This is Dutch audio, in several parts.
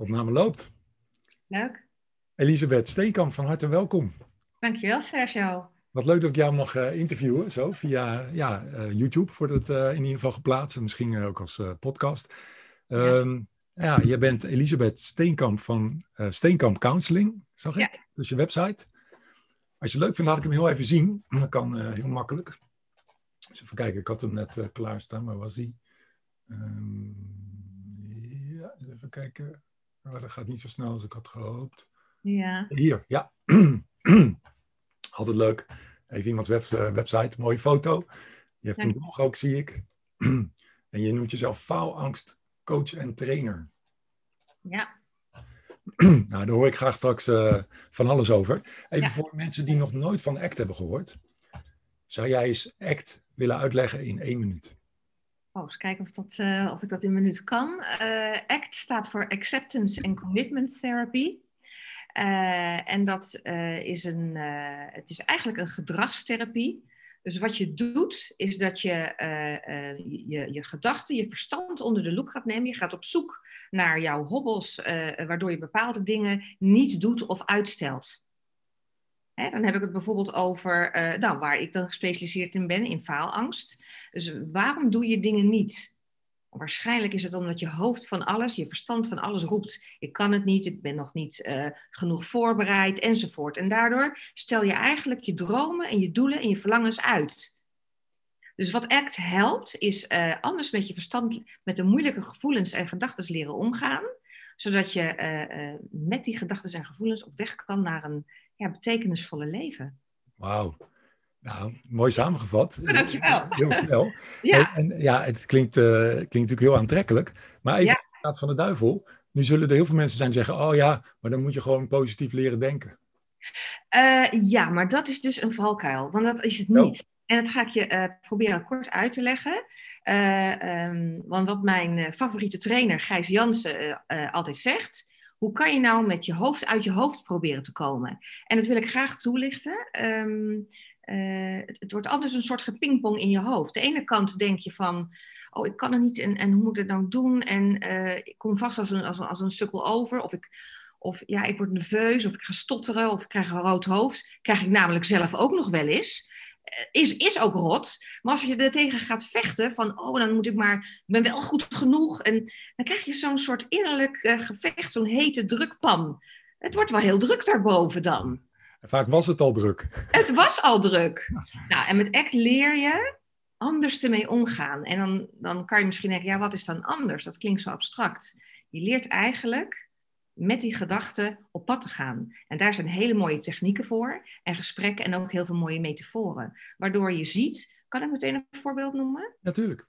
Opname loopt. Leuk. Elisabeth Steenkamp, van harte welkom. Dankjewel, Sergio. Wat leuk dat ik jou mag uh, interviewen, zo via ja, uh, YouTube wordt het uh, in ieder geval geplaatst. En misschien ook als podcast. Ja. Um, ja, je bent Elisabeth Steenkamp van Steenkamp Counseling, zag ik. Ja. Dus je website. Als je leuk vindt, laat ik hem heel even zien. Dat kan heel makkelijk. Dus even kijken, ik had hem net klaarstaan. Waar was hij? Um, ja, even kijken. Oh, dat gaat niet zo snel als ik had gehoopt. Ja. Hier, ja. Altijd leuk. Even iemands web, uh, website, mooie foto. Je hebt een blog ook, zie ik. en je noemt jezelf faalangst coach en trainer. Ja. nou, daar hoor ik graag straks uh, van alles over. Even ja. voor mensen die nog nooit van ACT hebben gehoord. Zou jij eens ACT willen uitleggen in één minuut? Oh, eens kijken of, dat, uh, of ik dat in een minuut kan. Uh, ACT staat voor Acceptance and Commitment Therapy. Uh, en dat is, een, het is eigenlijk een gedragstherapie. Dus wat je doet, is dat je je, je gedachten, je verstand onder de loep gaat nemen. Je gaat op zoek naar jouw hobbels, waardoor je bepaalde dingen niet doet of uitstelt. Dan heb ik het bijvoorbeeld over, uh, nou, waar ik dan gespecialiseerd in ben, in faalangst. Dus waarom doe je dingen niet? Waarschijnlijk is het omdat je hoofd van alles, je verstand van alles roept. Ik kan het niet, ik ben nog niet uh, genoeg voorbereid enzovoort. En daardoor stel je eigenlijk je dromen en je doelen en je verlangens uit. Dus wat ACT helpt, is uh, anders met je verstand, met de moeilijke gevoelens en gedachten leren omgaan. Zodat je met die gedachten en gevoelens op weg kan naar een ja, betekenisvolle leven. Wauw. Nou, mooi samengevat. Oh, dankjewel. Heel snel. ja. En, en, ja, het klinkt, uh, klinkt natuurlijk heel aantrekkelijk. Maar even ja. de van de duivel. Nu zullen er heel veel mensen zijn die zeggen... oh ja, maar dan moet je gewoon positief leren denken. Uh, ja, maar dat is dus een valkuil. Want dat is het niet. Oh. En dat ga ik je uh, proberen kort uit te leggen. Um, want wat mijn favoriete trainer Gijs Jansen altijd zegt... Hoe kan je nou met je hoofd uit je hoofd proberen te komen? En dat wil ik graag toelichten. Um, uh, het, wordt anders een soort gepingpong in je hoofd. De ene kant denk je van, oh, ik kan het niet en, en hoe moet ik het nou doen? En uh, ik kom vast als een, als, als een sukkel over. Of ik, of ja, ik word nerveus, of ik ga stotteren, of ik krijg een rood hoofd. Krijg ik namelijk zelf ook nog wel eens. Is, is ook rot. Maar als je er tegen gaat vechten, van oh, dan moet ik maar, ik ben wel goed genoeg. En dan krijg je zo'n soort innerlijk uh, gevecht, zo'n hete drukpan. Het wordt wel heel druk daarboven dan. Vaak was het al druk. Het was al druk. Nou, en met ACT leer je anders ermee omgaan. En dan, dan kan je misschien denken, ja, wat is dan anders? Dat klinkt zo abstract. Je leert eigenlijk met die gedachten op pad te gaan. En daar zijn hele mooie technieken voor. En gesprekken en ook heel veel mooie metaforen. Waardoor je ziet... Kan ik meteen een voorbeeld noemen? Natuurlijk.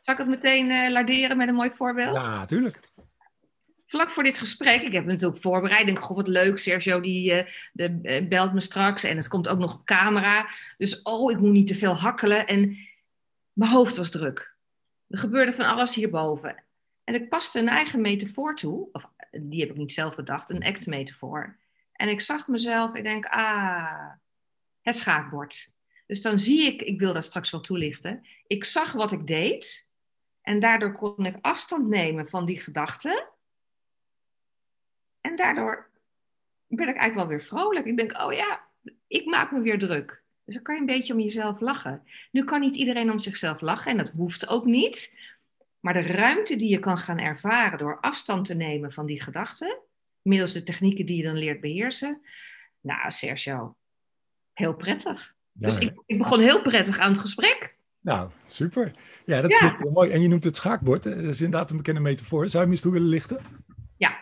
Zal ik het meteen uh, larderen met een mooi voorbeeld? Ja, natuurlijk. Vlak voor dit gesprek, ik heb natuurlijk voorbereid. Ik denk, goh, wat leuk, Sergio die, uh, de, uh, belt me straks. En het komt ook nog op camera. Dus, oh, ik moet niet te veel hakkelen. En mijn hoofd was druk. Er gebeurde van alles hierboven. En ik paste een eigen metafoor toe. Of die heb ik niet zelf bedacht, een act-metafoor. En ik zag mezelf, ik denk, ah, het schaakbord. Dus dan zie ik, ik wil dat straks wel toelichten. Ik zag wat ik deed. En daardoor kon ik afstand nemen van die gedachten. En daardoor ben ik eigenlijk wel weer vrolijk. Ik denk, oh ja, ik maak me weer druk. Dus dan kan je een beetje om jezelf lachen. Nu kan niet iedereen om zichzelf lachen en dat hoeft ook niet. Maar de ruimte die je kan gaan ervaren door afstand te nemen van die gedachten, middels de technieken die je dan leert beheersen. Nou, Sergio, heel prettig. Ja, dus ik, ik, begon heel prettig aan het gesprek. Nou, super. Ja, dat ja. heel mooi. En je noemt het schaakbord. Dat is inderdaad een bekende metafoor. Zou je toe willen lichten? Ja,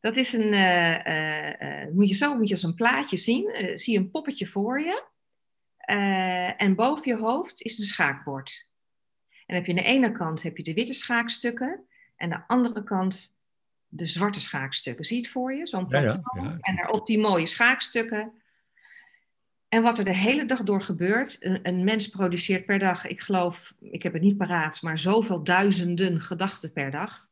dat is een. Uh, uh, uh, moet je zo moet je als een plaatje zien. zie je een poppetje voor je. en boven je hoofd is een schaakbord. En heb je aan de ene kant heb je de witte schaakstukken en aan de andere kant de zwarte schaakstukken. Zie je het voor je? Zo'n. Ja, ja, ja. En daarop die mooie schaakstukken. En wat er de hele dag door gebeurt, een, een, mens produceert per dag, ik geloof, ik heb het niet paraat, maar zoveel duizenden gedachten per dag.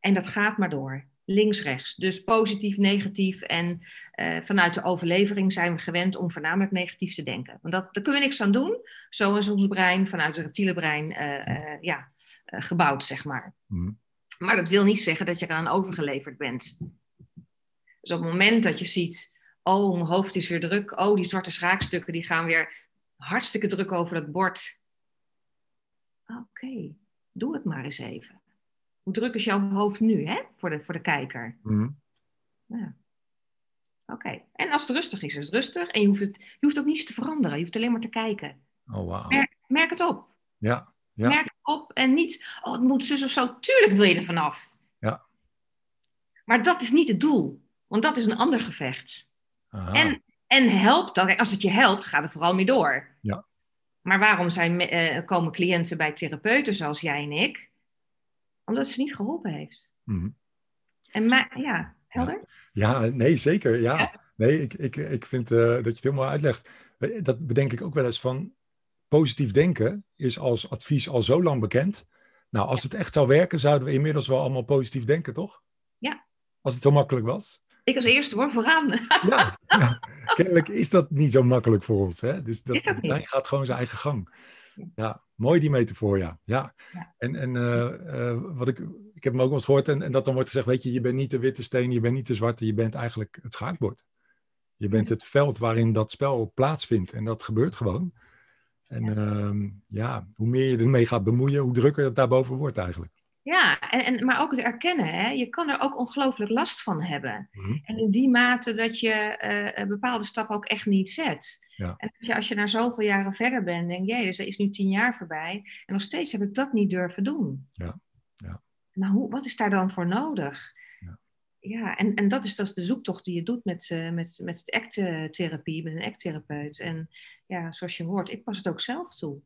En dat gaat maar door links-rechts. Dus positief, negatief. En uh, vanuit de overlevering zijn we gewend om voornamelijk negatief te denken. Want dat, daar kunnen we niks aan doen. Zo is ons brein vanuit het reptiele brein uh, uh, ja, gebouwd, zeg maar. Mm. Maar dat wil niet zeggen dat je eraan overgeleverd bent. Dus op het moment dat je ziet, oh, mijn hoofd is weer druk, oh, die zwarte schaakstukken die gaan weer hartstikke druk over dat bord. Oké, doe het maar eens even. Hoe druk is jouw hoofd nu, hè, voor de, voor de kijker? Mhm. Ja. Oké, en als het rustig is, is het rustig. En je hoeft, het, je hoeft ook niets te veranderen, je hoeft alleen maar te kijken. Oh, wauw. Merk, merk het op. Ja, ja. Merk het op en niet, oh, het moet zus of zo. Tuurlijk wil je er vanaf. Ja. Maar dat is niet het doel, want dat is een ander gevecht. Aha. En, en helpt dan, kijk, als het je helpt, ga er vooral mee door. Ja. Maar waarom zijn, eh, komen cliënten bij therapeuten zoals jij en ik? Omdat ze niet geholpen heeft. Mhm. En ma- ja, helder? Ja, nee, zeker. Ja. Ja. Nee, ik, ik, ik vind eh, dat je het helemaal uitlegt. Eh, Dat bedenk ik ook wel eens van. Positief denken is als advies al zo lang bekend. Nou, als het echt zou werken, zouden we inmiddels wel allemaal positief denken, toch? Ja. Als het zo makkelijk was. Ik als eerste hoor, vooraan. Ja, ja. kennelijk is dat niet zo makkelijk voor ons. Hè? Dus dat brein gaat gewoon zijn eigen gang. Ja, mooi die metafoor, ja. ja. Ja. En, en eh, eh, wat ik, ik heb hem ook wel eens gehoord, en, en dat dan wordt gezegd, weet je, je bent niet de witte steen, je bent niet de zwarte, je bent eigenlijk het schaakbord. Je bent het veld waarin dat spel plaatsvindt en dat gebeurt gewoon. En ja, ja hoe meer je ermee gaat bemoeien, hoe drukker het daarboven wordt eigenlijk. Ja, en, en, maar ook het erkennen. Hè? Je kan er ook ongelooflijk last van hebben. Mhm. En in die mate dat je eh, bepaalde stappen ook echt niet zet. Ja. En als je, als je na zoveel jaren verder bent, denk je, dus er is nu tien jaar voorbij. En nog steeds heb ik dat niet durven doen. Ja, ja. Maar hoe, wat is daar dan voor nodig? Ja. Ja, en, en dat is dus de zoektocht die je doet met, uh, met, met het ACT-therapie, met een ACT-therapeut. En ja, zoals je hoort, ik pas het ook zelf toe.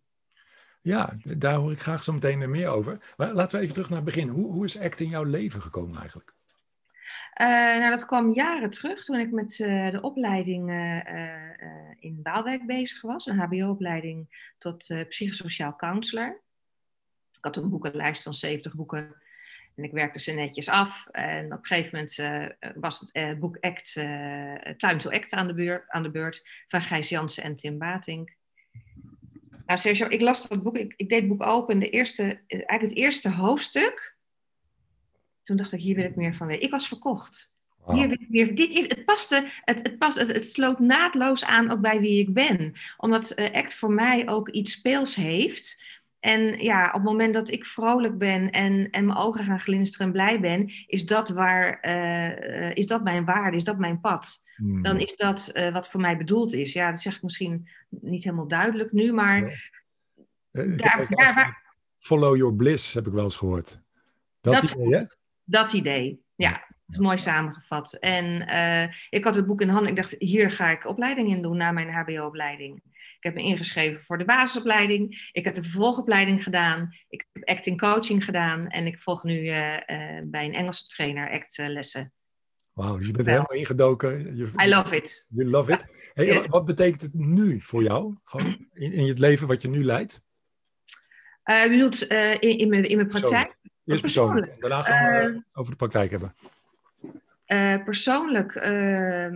Ja, daar hoor ik graag zo meteen meer over. Maar laten we even terug naar het begin. Hoe, hoe is ACT in jouw leven gekomen eigenlijk? Uh, nou, dat kwam jaren terug toen ik met uh, de opleiding uh, in Baalwijk bezig was. Een hbo-opleiding tot psychosociaal counselor. Ik had een boekenlijst van 70 boeken. En ik werkte ze netjes af. En op een gegeven moment was het boek Act, Time to Act aan de, beurt, aan de beurt. Van Gijs Jansen en Tim Bating. Nou, Sergio, ik las dat boek. Ik, ik deed het boek open. De eerste, eigenlijk het eerste hoofdstuk toen dacht ik, hier wil ik meer van weten. Ik was verkocht. Wow. Hier wil ik meer, dit is, het, paste, het, het, past, het, het, sloot naadloos aan ook bij wie ik ben. Omdat uh, ACT voor mij ook iets speels heeft. En ja, op het moment dat ik vrolijk ben en, en mijn ogen gaan glinsteren en blij ben, is dat, waar, uh, is dat mijn waarde, is dat mijn pad. Hmm. Dan is dat uh, wat voor mij bedoeld is. Ja, dat zeg ik misschien niet helemaal duidelijk nu, maar... Ja. Daar, daar, waar... Follow your bliss, heb ik wel eens gehoord. Dat, dat idee, hè? Dat idee, ja. Dat is mooi samengevat. En uh, ik had het boek in handen. Ik dacht, hier ga ik opleiding in doen na mijn HBO-opleiding. Ik heb me ingeschreven voor de basisopleiding. Ik heb de vervolgopleiding gedaan. Ik heb acting coaching gedaan. En ik volg nu uh, uh, bij een Engelse trainer actlessen. Wauw, dus je bent helemaal ingedoken. Je, I love it. You love it. Hey, yes. Wat betekent het nu voor jou? Gewoon in, in het leven wat je nu leidt? Uh, je bedoelt in, in, mijn, in mijn praktijk? Eerst persoonlijk. En daarna gaan we uh, over de praktijk hebben. Persoonlijk uh,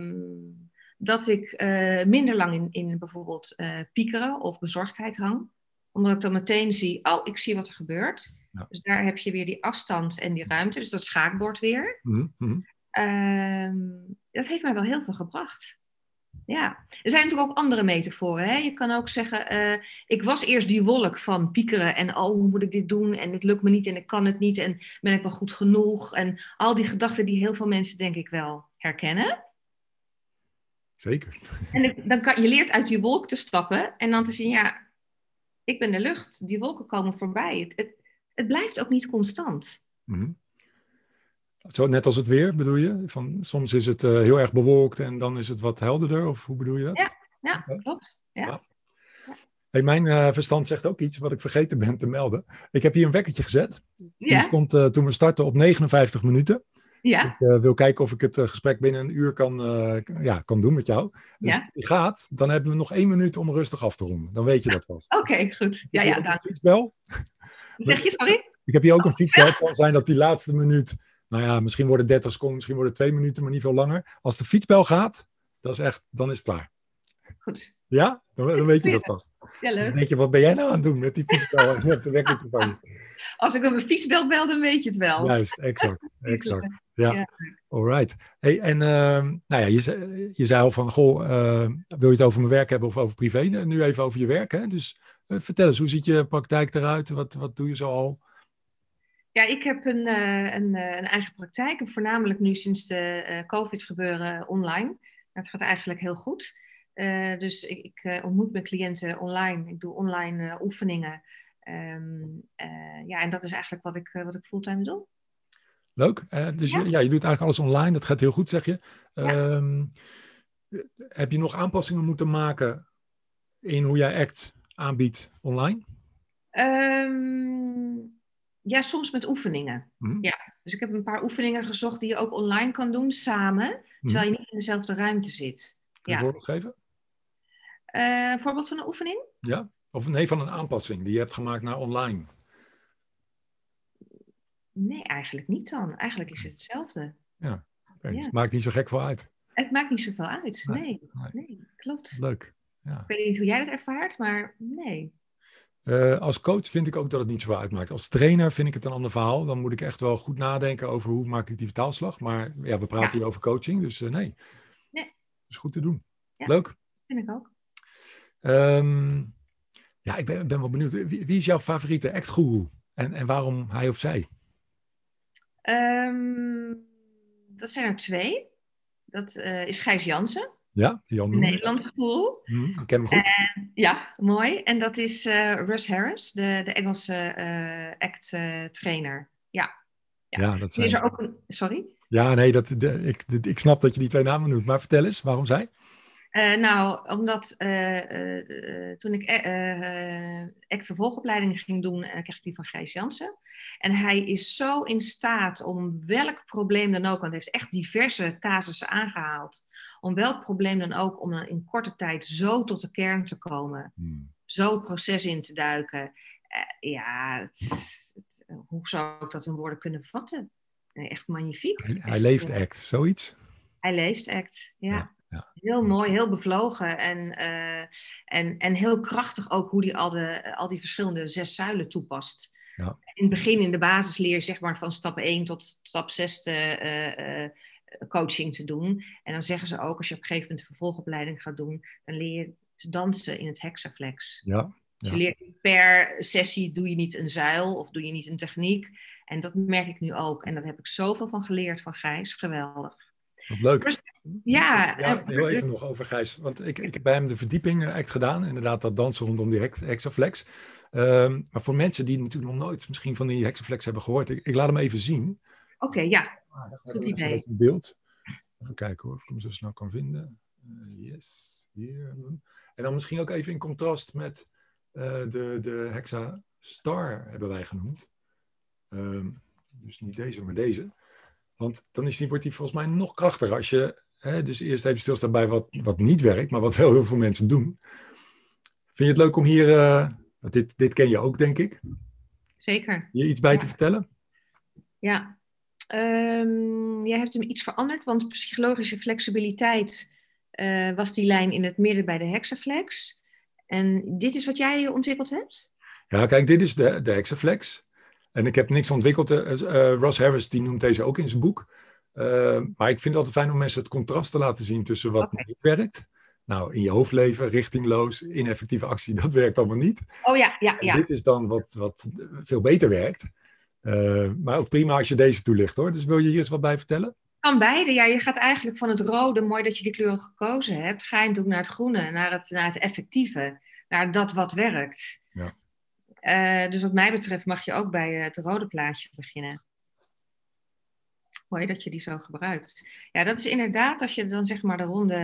dat ik eh, minder lang in, in bijvoorbeeld eh, piekeren of bezorgdheid hang. Omdat ik dan meteen zie, oh, ik zie wat er gebeurt. Ja. Dus daar heb je weer die afstand en die ruimte. Dus dat schaakbord weer. Mm -hmm. Dat heeft mij wel heel veel gebracht. Ja, er zijn natuurlijk ook andere metaforen. Hè? Je kan ook zeggen, uh, ik was eerst die wolk van piekeren en oh, hoe moet ik dit doen en het lukt me niet en ik kan het niet en ben ik wel goed genoeg en al die gedachten die heel veel mensen denk ik wel herkennen. Zeker. En dan kan je leert uit die wolk te stappen en dan te zien, ja, ik ben de lucht, die wolken komen voorbij. Het, het, het blijft ook niet constant. Mm -hmm. Zo net als het weer, bedoel je? Van, soms is het uh, heel erg bewolkt en dan is het wat helderder, of hoe bedoel je dat? Ja, ja, klopt. Ja. ja. Hey, mijn uh, verstand zegt ook iets wat ik vergeten ben te melden. Ik heb hier een wekkertje gezet. Ja. Die stond uh, toen we startten op 59 minuten. Ja. Ik wil kijken of ik het gesprek binnen een uur kan, ja, kan doen met jou. Dus als die gaat, dan hebben we nog één minuut om rustig af te ronden. Dan weet je dat vast. Oké, okay, goed. Ja, ja, dank. Fietsbel. Zeg je, sorry? Ik heb hier ook een fietsbel. Het kan zijn dat die laatste minuut nou ja, misschien worden 30 seconden, misschien worden 2 minuten, maar niet veel langer. Als de fietsbel gaat, dat is echt, dan is het klaar. goed. Ja? Dan, dan weet je dat vast. Ja, leuk. Dan denk je, wat ben jij nou aan het doen met die fietsbel en wekkertje van je? Als ik op mijn fietsbel bel, dan weet je het wel. Juist, exact. exact. Ja, Ja. alright. Hey, en ehm, nou ja, je, zei- je zei al van, goh, eh, wil je het over mijn werk hebben of over privé? Nu even over je werk, hè? Dus eh, vertel eens, hoe ziet je praktijk eruit? Wat, wat doe je zo al? Ja, ik heb een, eh, een, eh, een eigen praktijk. En voornamelijk nu sinds de eh, COVID gebeuren online. Dat gaat eigenlijk heel goed. Dus ik, ik ontmoet mijn cliënten online. Ik doe online oefeningen. Ehm, eh, ja, en dat is eigenlijk wat ik, wat ik fulltime doe. Leuk. Dus Ja. Je, ja, je doet eigenlijk alles online. Dat gaat heel goed, zeg je. Ja. Ehm, heb je nog aanpassingen moeten maken in hoe jij ACT aanbiedt online? Ehm, ja, soms met oefeningen. Mhm. Ja, dus ik heb een paar oefeningen gezocht die je ook online kan doen samen, terwijl je niet in dezelfde ruimte zit. Kun je Ja. een voorbeeld geven? Een voorbeeld van een oefening? Ja? Of nee, van een aanpassing die je hebt gemaakt naar online. Nee, eigenlijk niet dan. Eigenlijk is het hetzelfde. Oké, Ja. dus het maakt niet zo gek veel uit. Het maakt niet zoveel uit. Nee, Nee, nee. nee, klopt. Leuk. Ja. Ik weet niet hoe jij dat ervaart, maar nee. Eh, als coach vind ik ook dat het niet zoveel uitmaakt. Als trainer vind ik het een ander verhaal. Dan moet ik echt wel goed nadenken over hoe maak ik die vertaalslag. Maar ja, we praten Ja. hier over coaching, dus eh, nee. Nee. is goed te doen. Ja. Leuk. Vind ik ook. Ehm, ja, ik ben, ben wel benieuwd. Wie, wie is jouw favoriete act-guru? En, en waarom hij of zij? Ehm, dat zijn er twee. Dat eh, is Gijs Jansen, Ja, Jan. Nederlandse guru. Hm, ik ken hem goed. Ja, mooi. En dat is eh, Russ Harris, de, de Engelse eh, act-trainer. ja. ja, dat is er ook een... Sorry? ja, nee, dat, de- ik, de- ik snap dat je die twee namen noemt. Maar vertel eens, waarom zij? Eh, nou, omdat eh, eh, toen ik act vervolgopleidingen ging doen, kreeg ik die van Gijs Jansen. En hij is zo in staat om welk probleem dan ook, want hij heeft echt diverse casussen aangehaald, om welk probleem dan ook, om dan in korte tijd zo tot de kern te komen, Hm. zo het proces in te duiken. Ja, het- het- hoe zou ik dat in woorden kunnen vatten? Echt magnifiek. Hij, hij Echt, leeft act, zoiets. hij leeft act, ja. Ja, ja. Heel mooi, heel bevlogen en, eh, en, en heel krachtig ook hoe hij al, de, al die verschillende zes zuilen toepast. Ja. In het begin in de basisleer, zeg maar van stap 1 tot stap 6 de, eh, eh, coaching te doen. En dan zeggen ze ook, als je op een gegeven moment de vervolgopleiding gaat doen, dan leer je te dansen in het hexaflex. Ja, Dus Ja. je leert per sessie doe je niet een zuil of doe je niet een techniek. En dat merk ik nu ook. En daar heb ik zoveel van geleerd van Gijs. Geweldig. Wat leuk. Ja, heel even nog over Gijs. Want ik, ik heb bij hem de verdieping eh, act gedaan. Inderdaad, dat dansen rondom die hex- hexaflex. Ehm, maar voor mensen die natuurlijk nog nooit misschien van die hexaflex hebben gehoord. Ik, ik laat hem even zien. Oké, ja. Ah, dat Goed idee. Beeld. Even kijken hoor, of ik hem zo snel kan vinden. Eh, yes, hier. En dan misschien ook even in contrast met eh, de, de Hexa Star hebben wij genoemd. Ehm, dus niet deze, maar deze. Want dan is die, wordt die volgens mij nog krachtiger. Als je hè, dus eerst even stilstaat bij wat, wat niet werkt, maar wat wel heel veel mensen doen. Vind je het leuk om hier, want dit, dit ken je ook denk ik, Zeker. hier iets bij Ja. te vertellen? Ja. Ehm, jij hebt hem iets veranderd, want psychologische flexibiliteit eh, was die lijn in het midden bij de hexaflex. En dit is wat jij ontwikkeld hebt? Ja, kijk, dit is de, de Hexaflex. En ik heb niks ontwikkeld. eh, eh, Ross Harris die noemt deze ook in zijn boek. Eh, maar ik vind het altijd fijn om mensen het contrast te laten zien tussen wat niet werkt. Nou, in je hoofd leven, richtingloos, ineffectieve actie, dat werkt allemaal niet. Oh ja, ja, En ja. dit is dan wat, wat veel beter werkt. Maar ook prima als je deze toelicht hoor. Dus wil je hier eens wat bij vertellen? Kan beide. Ja, je gaat eigenlijk van het rode, mooi dat je die kleur gekozen hebt, ga je natuurlijk naar het groene, naar het, naar het effectieve, naar dat wat werkt. Ja. Eh, dus wat mij betreft mag je ook bij eh, het rode plaatje beginnen. Mooi dat je die zo gebruikt. Ja, dat is inderdaad als je dan zeg maar de ronde,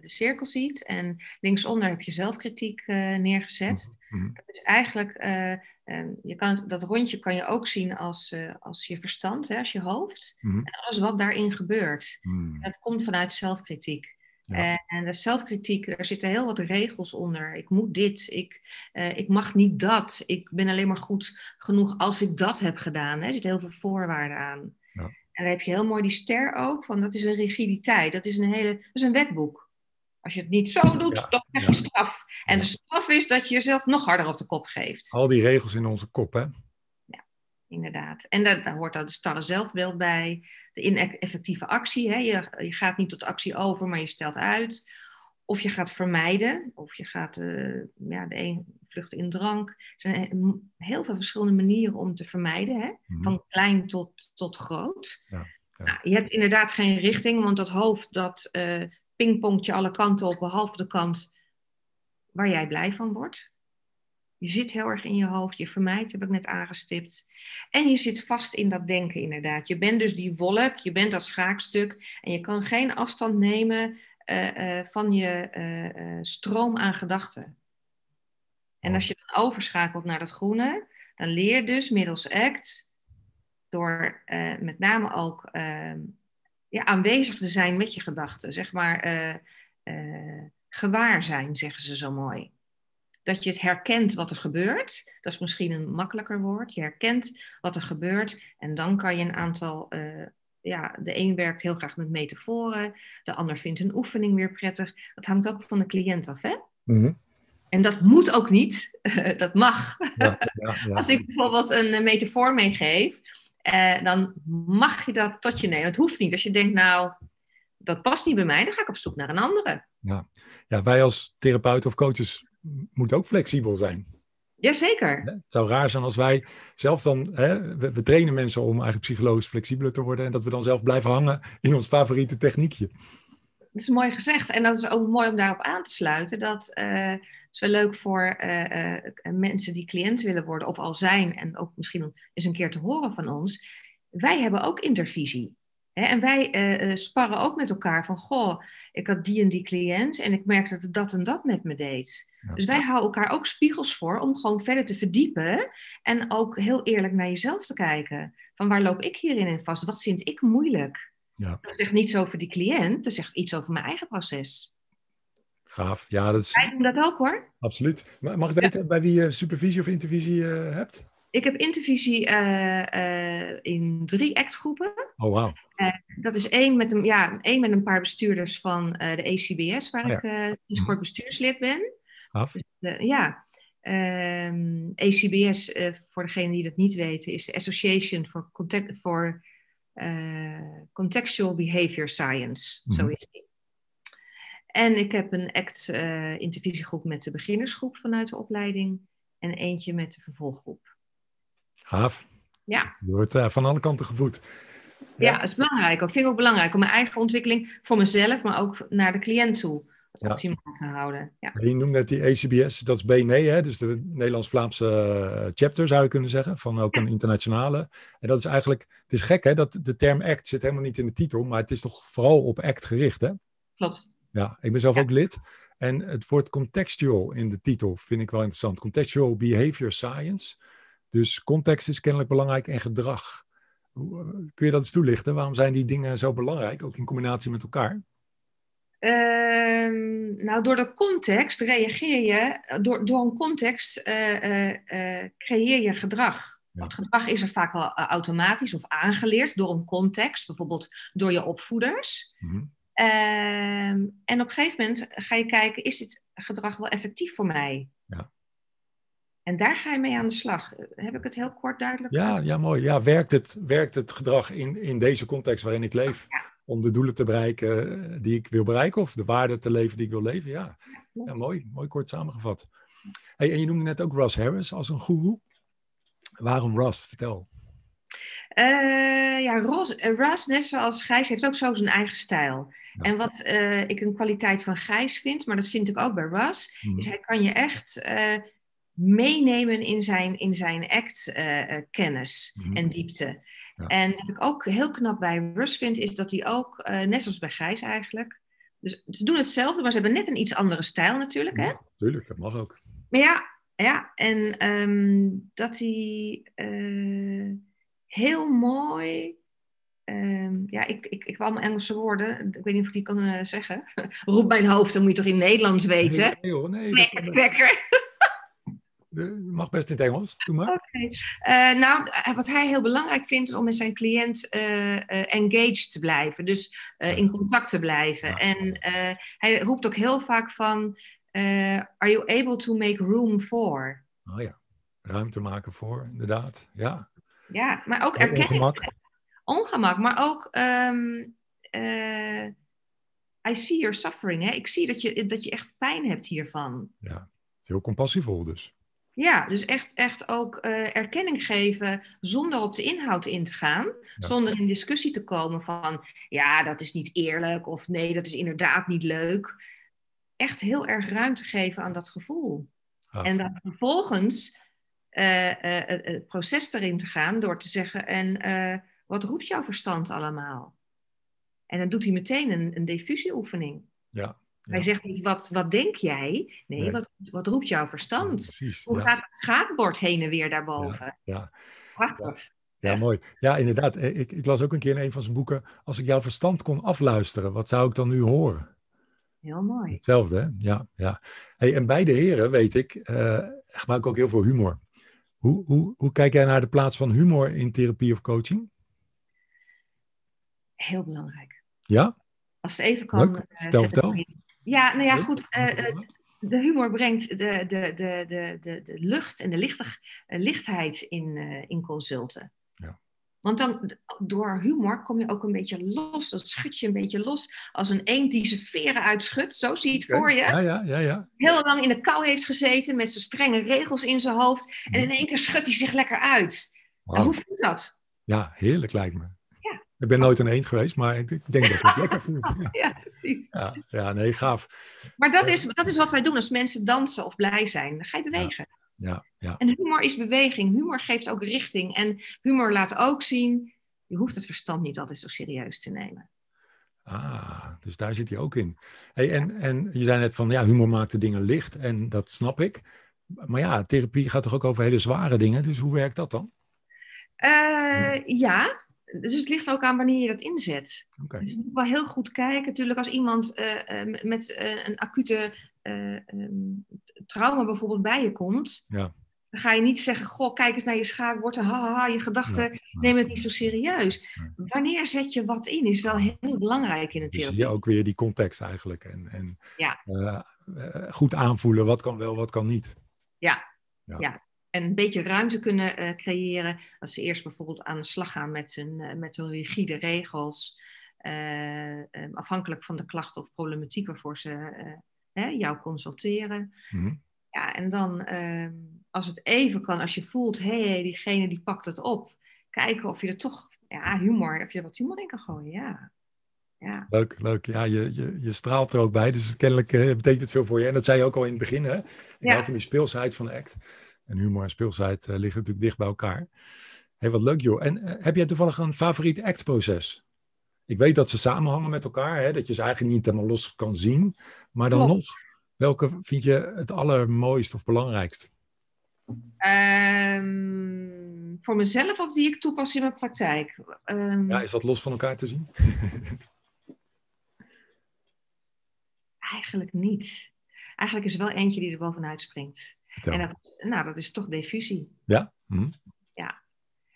de cirkel ziet en linksonder heb je zelfkritiek eh, neergezet. Mhm. Dat is eigenlijk, eh, eh, je kan het- dat rondje kan je ook zien als, als je verstand, hè, als je hoofd. Mhm. En alles wat daarin gebeurt. Hmm. Dat komt vanuit zelfkritiek. Ja. En, de zelfkritiek, er zitten heel wat regels onder. Ik moet dit, ik, eh, ik mag niet dat. Ik ben alleen maar goed genoeg als ik dat heb gedaan. Hè. Er zitten heel veel voorwaarden aan. Ja. En dan heb je heel mooi die ster ook, van dat is een rigiditeit. Dat is een hele, dat is een wetboek. Als je het niet zo doet, Ja, dan krijg ja. je straf. En de Ja. straf is dat je jezelf nog harder op de kop geeft. Al die regels in onze kop, hè? Inderdaad. En daar, daar hoort dan het starre zelfbeeld bij. De ineffectieve actie. Hè? Je, je gaat niet tot actie over, maar je stelt uit. Of je gaat vermijden. Of je gaat eh, ja, de een vluchten in drank. Er zijn he- heel veel verschillende manieren om te vermijden. Hè? Mhm. Van klein tot, tot groot. Ja, ja. Nou, je hebt inderdaad geen richting, want dat hoofd dat eh pingpongt je alle kanten op, behalve de kant waar jij blij van wordt. Je zit heel erg in je hoofd, je vermijdt, heb ik net aangestipt. En je zit vast in dat denken inderdaad. Je bent dus die wolk, je bent dat schaakstuk en je kan geen afstand nemen eh, eh, van je eh, stroom aan gedachten. En als je dan overschakelt naar dat groene, dan leer je dus middels ACT, door met name ook eh, ja, aanwezig te zijn met je gedachten, zeg maar gewaar zijn, zeggen ze zo mooi. Dat je het herkent wat er gebeurt, dat is misschien een makkelijker woord. Je herkent wat er gebeurt en dan kan je een aantal, eh, ja, de een werkt heel graag met metaforen, de ander vindt een oefening weer prettig. Dat hangt ook van de cliënt af, hè? Mhm. En dat moet ook niet, dat mag. Ja, ja, ja. Als ik bijvoorbeeld een eh, metafoor meegeef, eh, dan mag je dat tot je nemen. Het hoeft niet. Als je denkt, nou, dat past niet bij mij, dan ga ik op zoek naar een andere. ja, wij als therapeuten of coaches moeten ook flexibel zijn. Jazeker. Het zou raar zijn als wij zelf dan, hè, we, we trainen mensen om eigenlijk psychologisch flexibeler te worden en dat we dan zelf blijven hangen in ons favoriete techniekje. Dat is mooi gezegd. En dat is ook mooi om daarop aan te sluiten. Dat eh is wel leuk voor eh, eh, mensen die cliënt willen worden of al zijn. En ook misschien eens een keer te horen van ons. Wij hebben ook intervisie. En wij eh, eh, sparren ook met elkaar van... Goh, ik had die en die cliënt en ik merkte dat het dat en dat met me deed. Ja. Dus wij houden elkaar ook spiegels voor om gewoon verder te verdiepen. En ook heel eerlijk naar jezelf te kijken. Van waar loop ik hierin in vast? Wat vind ik moeilijk? Ja. Dat zegt niets over die cliënt, dat zegt iets over mijn eigen proces. Gaaf, ja, dat is Wij doen dat ook hoor. absoluut. Ma- Mag ik weten bij wie je supervisie of intervisie eh, hebt? Ik heb intervisie eh, eh, in drie actgroepen. Oh, wauw. Dat is één met een, ja, één met een paar bestuurders van eh, de ACBS, waar Oh ja. ik eh sinds kort bestuurslid ben. Gaaf. Eh, ja, Ehm, ACBS, eh, voor degenen die dat niet weten, is de Association for, Contact, for eh, Contextual Behavior Science. Zo Mhm. is die. En ik heb een ACT-intervisiegroep met de beginnersgroep vanuit de opleiding en eentje met de vervolggroep. Gaaf. Ja. Je wordt eh, van alle kanten gevoed. Ja, dat is belangrijk. Ik vind het ook belangrijk om mijn eigen ontwikkeling voor mezelf, maar ook naar de cliënt toe Ja. optimaal te houden. Ja. Je noemde net die ACBS, dat is BNE, hè? dus de Nederlands-Vlaamse eh, chapter zou je kunnen zeggen, van ook een internationale. En dat is eigenlijk, het is gek hè, dat de term ACT zit helemaal niet in de titel, maar het is toch vooral op ACT gericht hè? Klopt. Ja, ik ben zelf Ja. ook lid. En het woord contextual in de titel vind ik wel interessant. Contextual Behavior Science. Dus context is kennelijk belangrijk en gedrag. Eh, Kun je dat eens toelichten? Waarom zijn die dingen zo belangrijk, ook in combinatie met elkaar? Ehm, nou, door de context reageer je, door, door een context eh, eh, creëer je gedrag. Ja. Het gedrag is er vaak wel eh, automatisch of aangeleerd door een context, bijvoorbeeld door je opvoeders. Mhm. Ehm, en op een gegeven moment ga je kijken, is dit gedrag wel effectief voor mij? Ja. En daar ga je mee aan de slag. Heb ik het heel kort duidelijk Ja, ja, mooi. Ja, werkt het, werkt het gedrag in, in deze context waarin ik leef om de doelen te bereiken eh, die ik wil bereiken of de waarden te leven die ik wil leven? Ja, ja mooi. Mooi kort samengevat. Hey, en je noemde net ook Russ Harris als een goeroe. Waarom Russ? Vertel. Eh, ja, Ros, eh, Ras, net zoals Gijs, heeft ook zo zijn eigen stijl. Ja. En wat ik een kwaliteit van Gijs vind, maar dat vind ik ook bij Ras, Mhm. is hij kan je echt meenemen in zijn, in zijn act-kennis Mhm. en diepte. Ja. En wat ik ook heel knap bij Russ vind, is dat hij ook, eh, net zoals bij Gijs eigenlijk, dus ze doen hetzelfde, maar ze hebben net een iets andere stijl natuurlijk, hè? Ja, tuurlijk, dat mag ook. Maar ja, ja en ehm, dat hij eh, heel mooi. ehm, ja, ik, ik, ik wou mijn Engelse woorden. Ik weet niet of ik die kan eh, zeggen. Roep mijn hoofd, dan moet je toch in Nederlands weten. Nee, nee, hoor, nee, Lekker, lekker. Mag best in het Engels, doe maar. Oké. Okay. nou, wat hij heel belangrijk vindt is om met zijn cliënt engaged te blijven. Dus in contact te blijven. En hij roept ook heel vaak van, are you able to make room for? Oh ja, ruimte maken voor, inderdaad. Ja, ja maar ook erkenning. Ongemak. Ongemak, maar ook... Um, I see your suffering. Hè? Ik zie dat je, dat je echt pijn hebt hiervan. Ja, heel compassievol dus. Ja, dus echt, echt ook uh, erkenning geven zonder op de inhoud in te gaan. Zonder in discussie te komen van, ja, dat is niet eerlijk of nee, dat is inderdaad niet leuk. Echt heel erg ruimte geven aan dat gevoel. En dan vervolgens uh, uh, het proces erin te gaan door te zeggen, en wat roept jouw verstand allemaal? En dan doet hij meteen een, een diffusieoefening. Ja, Hij zegt niet, wat, wat denk jij? Nee, Wat, wat roept jouw verstand? Hoe gaat het schaakbord heen en weer daarboven? Ja, Prachtig. Ja, mooi. Ja, inderdaad. Eh, ik, ik, las ook een keer in een van zijn boeken. Als ik jouw verstand kon afluisteren, wat zou ik dan nu horen? Heel mooi. Hetzelfde, hè? Ja, ja. Hey, en beide heren, weet ik, uh, gebruiken ook heel veel humor. Hoe, hoe, hoe kijk jij naar de plaats van humor in therapie of coaching? Heel belangrijk. Ja? Als het even kan. Uh, vertel, vertel. Ja, nou ja, goed. Uh, de humor brengt de, de, de, de, de, de lucht en de lichtig, lichtheid in, in consulten. Ja. Want dan, door humor kom je ook een beetje los. Dat schud je een beetje los. Als een eend die zijn veren uitschudt. Zo zie je het voor je. Ja, ja, ja, ja. Heel lang in de kou heeft gezeten met zijn strenge regels in zijn hoofd. En in één keer schudt hij zich lekker uit. Wow. hoe voelt dat? Ja, heerlijk lijkt me. Ik ben nooit een eend geweest, maar ik denk dat het lekker voelt. Ja, precies. Ja, ja, nee, gaaf. Maar dat is, dat is wat wij doen als mensen dansen of blij zijn. Dan ga je bewegen. Ja, ja. En humor is beweging. Humor geeft ook richting. En humor laat ook zien, je hoeft het verstand niet altijd zo serieus te nemen. Ah, dus daar zit hij ook in. Hey, en, en je zei net van, ja, humor maakt de dingen licht. En dat snap ik. Maar ja, therapie gaat toch ook over hele zware dingen. Dus hoe werkt dat dan? Uh, ja, dus het ligt ook aan wanneer je dat inzet. Okay. Dus het moet wel heel goed kijken. Natuurlijk, als iemand uh, uh, met uh, een acute um, trauma bijvoorbeeld bij je komt, ja. dan ga je niet zeggen: Goh, kijk eens naar je schaakbord haha, je gedachten, nee, neem het niet zo serieus. Nee. Wanneer zet je wat in, is wel heel belangrijk in het therapie. Dus je ook weer die context eigenlijk. En, en ja. goed aanvoelen wat kan wel, wat kan niet. ja. ja. ja en een beetje ruimte kunnen uh, creëren. Als ze eerst bijvoorbeeld aan de slag gaan met hun, uh, met hun rigide regels. Uh, afhankelijk van de klacht of problematiek waarvoor ze jou consulteren. Mm-hmm. Ja, en dan ehm, als het even kan, als je voelt, hé, hey, diegene die pakt het op. Kijken of je er toch ja, humor, of je er wat humor in kan gooien. Ja. Ja. Leuk, leuk. Ja, je, je, je straalt er ook bij. Dus kennelijk betekent het veel voor je. En dat zei je ook al in het begin, hè? Ja. van die speelsheid van de act. En humor en speelsheid uh, liggen natuurlijk dicht bij elkaar. Hey, wat leuk joh. En uh, heb jij toevallig een favoriet actproces? Ik weet dat ze samenhangen met elkaar, hè, dat je ze eigenlijk niet helemaal los kan zien. Maar dan nog, welke vind je het allermooist of belangrijkst? Um, voor mezelf of die ik toepas in mijn praktijk? Um, ja, is dat los van elkaar te zien? eigenlijk niet. Eigenlijk is er wel eentje die er bovenuit springt. En dat, nou, dat is toch diffusie. Ja. Hm. Ja.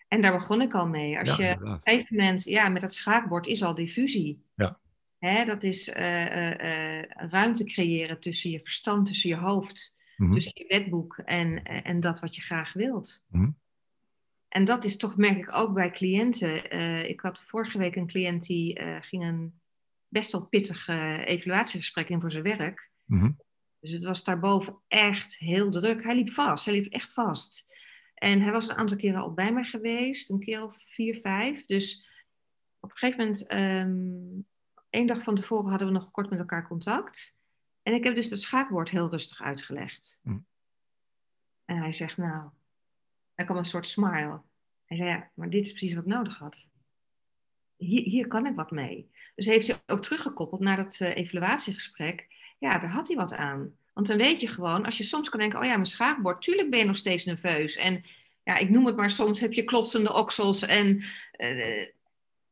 En daar begon ik al mee. Als je op een gegeven moment, ja, met dat schaakbord is al diffusie. Ja. Hè, dat is uh, uh, ruimte creëren tussen je verstand, tussen je hoofd, mm -hmm. tussen je wetboek en, en dat wat je graag wilt. Mm En dat is toch, merk ik ook bij cliënten. ik had vorige week een cliënt die ging een best wel pittig evaluatiegesprek in voor zijn werk. Mm -hmm. Dus het was daarboven echt heel druk. Hij liep vast, hij liep echt vast. En hij was een aantal keren al bij mij geweest, een keer of vier, vijf. Dus op een gegeven moment, um, één dag van tevoren hadden we nog kort met elkaar contact. En ik heb dus het schaakbord heel rustig uitgelegd. Mm. En hij zegt, nou, hij kwam een soort smile. Hij zei, ja, maar dit is precies wat ik nodig had. Hier, hier kan ik wat mee. Dus heeft hij ook teruggekoppeld naar dat uh, evaluatiegesprek ja, daar had hij wat aan. Want dan weet je gewoon, als je soms kan denken, oh ja, mijn schaakbord, tuurlijk ben je nog steeds nerveus. En ja, ik noem het maar, soms heb je klotsende oksels. En uh,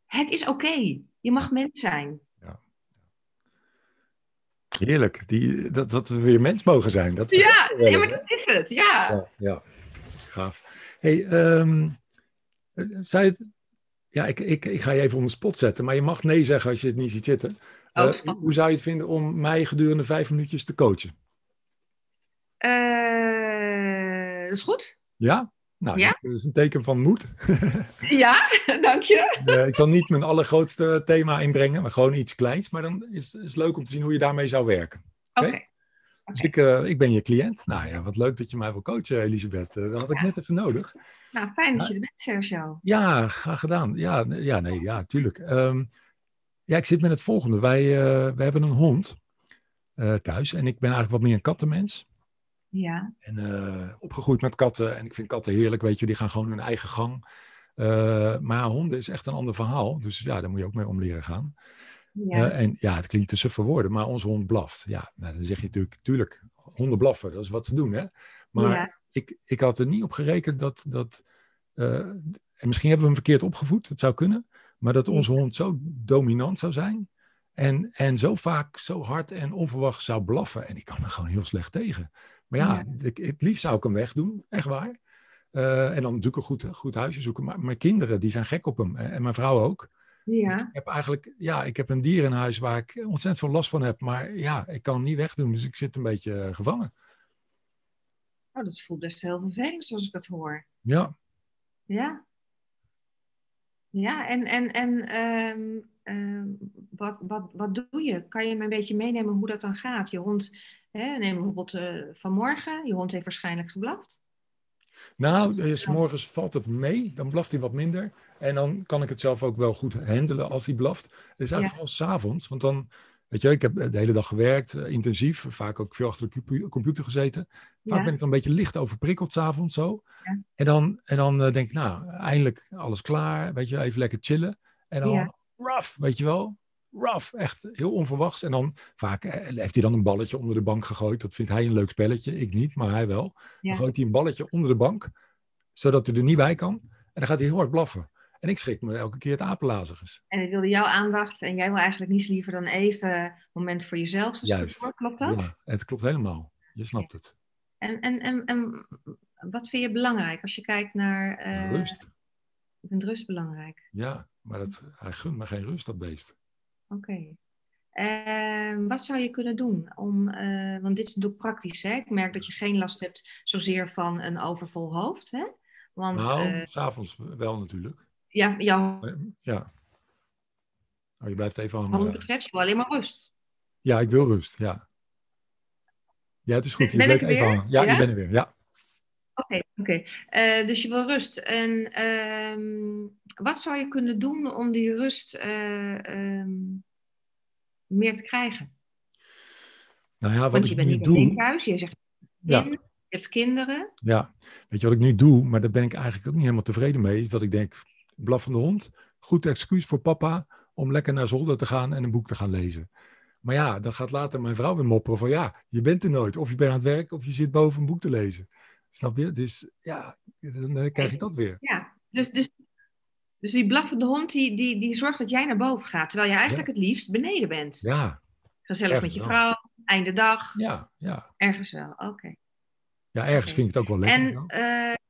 het is oké. Okay. Je mag mens zijn. Ja. Heerlijk. Die, dat, dat we weer mens mogen zijn. Dat ja, ja, maar dat is het. Ja. Ja, ja. gaaf. Hey, um, zei het, ja, ik, ik, ik ga je even onder de spot zetten, maar je mag nee zeggen als je het niet ziet zitten. Uh, hoe zou je het vinden om mij gedurende vijf minuutjes te coachen? Uh, dat is goed. Ja? Nou, ja? dat is een teken van moed. ja, dank je. Uh, ik zal niet mijn allergrootste thema inbrengen, maar gewoon iets kleins. Maar dan is het leuk om te zien hoe je daarmee zou werken. Oké. Okay? Okay? Dus ik, uh, ik ben je cliënt. Nou ja, wat leuk dat je mij wil coachen, Elisabeth. Dat had ik net even nodig. Nou, fijn dat je er bent, Sergio. Ja, graag gedaan. Ja, ja nee, ja, tuurlijk. Um, ja, ik zit met het volgende. Wij, uh, wij hebben een hond thuis. En ik ben eigenlijk wat meer een kattenmens. Ja. En uh, opgegroeid met katten. En ik vind katten heerlijk, weet je. Die gaan gewoon hun eigen gang. Maar honden is echt een ander verhaal. Dus ja, daar moet je ook mee om leren gaan. Ja. En ja, het klinkt te suffe woorden, maar onze hond blaft. Ja, nou, dan zeg je natuurlijk, tuurlijk, honden blaffen, dat is wat ze doen, hè. Maar ja. ik, ik had er niet op gerekend dat, dat en misschien hebben we hem verkeerd opgevoed, het zou kunnen. Maar dat onze hond zo dominant zou zijn. En, en zo vaak, zo hard en onverwacht zou blaffen. En ik kan er gewoon heel slecht tegen. Maar ja, ja. Ik, het liefst zou ik hem wegdoen, echt waar. Uh, en dan natuurlijk een goed, goed huisje zoeken. Maar mijn kinderen, die zijn gek op hem. En mijn vrouw ook. Ja. Ik heb eigenlijk, ja, ik heb een dier in huis waar ik ontzettend veel last van heb. Maar ja, ik kan hem niet wegdoen. Dus ik zit een beetje uh, gevangen. Oh, dat voelt best heel vervelend zoals ik het hoor. Ja. Ja. Ja, en, en, en um, um, wat, wat, wat doe je? Kan je me een beetje meenemen hoe dat dan gaat? Je hond Hè, neem bijvoorbeeld uh, vanmorgen. Je hond heeft waarschijnlijk geblaft. Nou, uh, s morgens valt het mee. Dan blaft hij wat minder. En dan kan ik het zelf ook wel goed handelen als hij blaft. Het is eigenlijk ja. vooral s'avonds. Want dan, weet je, ik heb de hele dag gewerkt, uh, intensief. Vaak ook veel achter de computer gezeten. Vaak ja. ben ik dan een beetje licht overprikkeld s'avonds zo. Ja. En dan, en dan denk ik, nou, eindelijk alles klaar. Weet je, even lekker chillen. En dan, rough, weet je wel rough, echt heel onverwachts. En dan vaak heeft hij dan een balletje onder de bank gegooid. Dat vindt hij een leuk spelletje, ik niet, maar hij wel. Ja. Dan gooit hij een balletje onder de bank, zodat hij er niet bij kan. En dan gaat hij heel hard blaffen. En ik schrik me elke keer het apenlazers. En ik wilde jouw aandacht en jij wil eigenlijk niets liever dan even een moment voor jezelf. Dus Juist. Voor, klopt dat? Ja, het klopt helemaal. Je snapt het. En, en, en, en wat vind je belangrijk als je kijkt naar... Uh, rust. Ik vind rust belangrijk. Ja, maar dat, hij gunt me geen rust, dat beest. Oké. Okay. Uh, wat zou je kunnen doen om, uh, want dit is natuurlijk praktisch, hè? Ik merk dat je geen last hebt zozeer van een overvol hoofd, hè? Want, nou, uh, s'avonds wel natuurlijk. Ja, jouw... Ja. Oh, je blijft even hangen. Wat betreft, je wil alleen maar rust. Ja, ik wil rust, ja. Ja, het is goed. Je ben blijft even hangen. Ja, ja, je bent er weer, ja. Oké, okay, oké. Okay. Uh, dus je wil rust. En um, wat zou je kunnen doen om die rust uh, um, meer te krijgen? Nou ja, wat Want ik je bent niet doe... in huis, je zegt Ja. je hebt kinderen. Ja, weet je wat ik nu doe, maar daar ben ik eigenlijk ook niet helemaal tevreden mee, is dat ik denk, blaffende hond, goed excuus voor papa om lekker naar zolder te gaan en een boek te gaan lezen. Maar ja, dan gaat later mijn vrouw weer mopperen van ja, je bent er nooit. Of je bent aan het werk of je zit boven een boek te lezen. Snap je? Dus ja, dan eh, krijg je dat weer. Ja, dus, dus, dus die blaffende hond die, die, die zorgt dat jij naar boven gaat, terwijl je eigenlijk Ja. het liefst beneden bent. Ja, Gezellig met je wel. vrouw, einde dag, ja, ja. ergens wel. Oké. Ja, ergens vind ik het ook wel lekker. En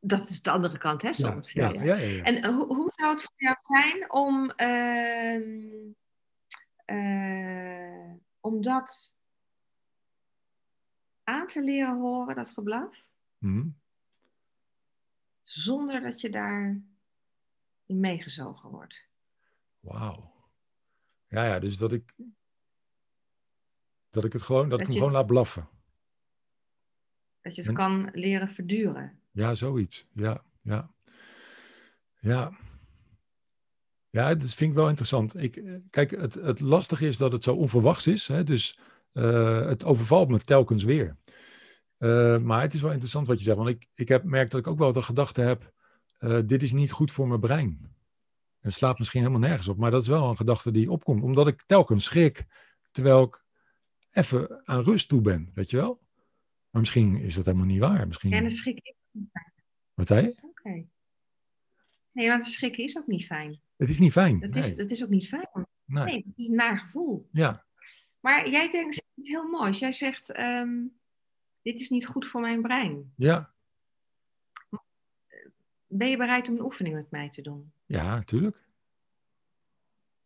dat is de andere kant, hè, soms. ja, ja, ja, ja. En eh, hoe, zou het voor jou zijn om, ehm, eh, om dat aan te leren horen, dat geblaf, Mhm. zonder dat je daar in meegezogen wordt? Wauw. Ja, ja, dus dat ik, dat ik het gewoon, dat, Dat ik hem gewoon het- laat blaffen. Dat je het En- kan leren verduren. Ja, zoiets. Ja, ja. Ja. Ja, dat vind ik wel interessant. Ik, eh, kijk, het, het lastige is dat het zo onverwachts is. Hè? Dus eh, het overvalt me telkens weer. Eh, maar het is wel interessant wat je zegt. Want ik, ik heb, merk dat ik ook wel de gedachte heb... dit is niet goed voor mijn brein. En slaat misschien helemaal nergens op. Maar dat is wel een gedachte die opkomt. Omdat ik telkens schrik. Terwijl ik even aan rust toe ben. Weet je wel? Maar misschien is dat helemaal niet waar. Misschien... En de schrik is Wat zei je? Oké. Nee, maar de schrik is ook niet fijn. Het is niet fijn. Dat is, dat is ook niet fijn. Nee. Nee, het is een naar gevoel. Ja. Maar jij denkt iets heel moois. Jij zegt, ehm, dit is niet goed voor mijn brein. Ja. Ben je bereid om een oefening met mij te doen? Ja, natuurlijk.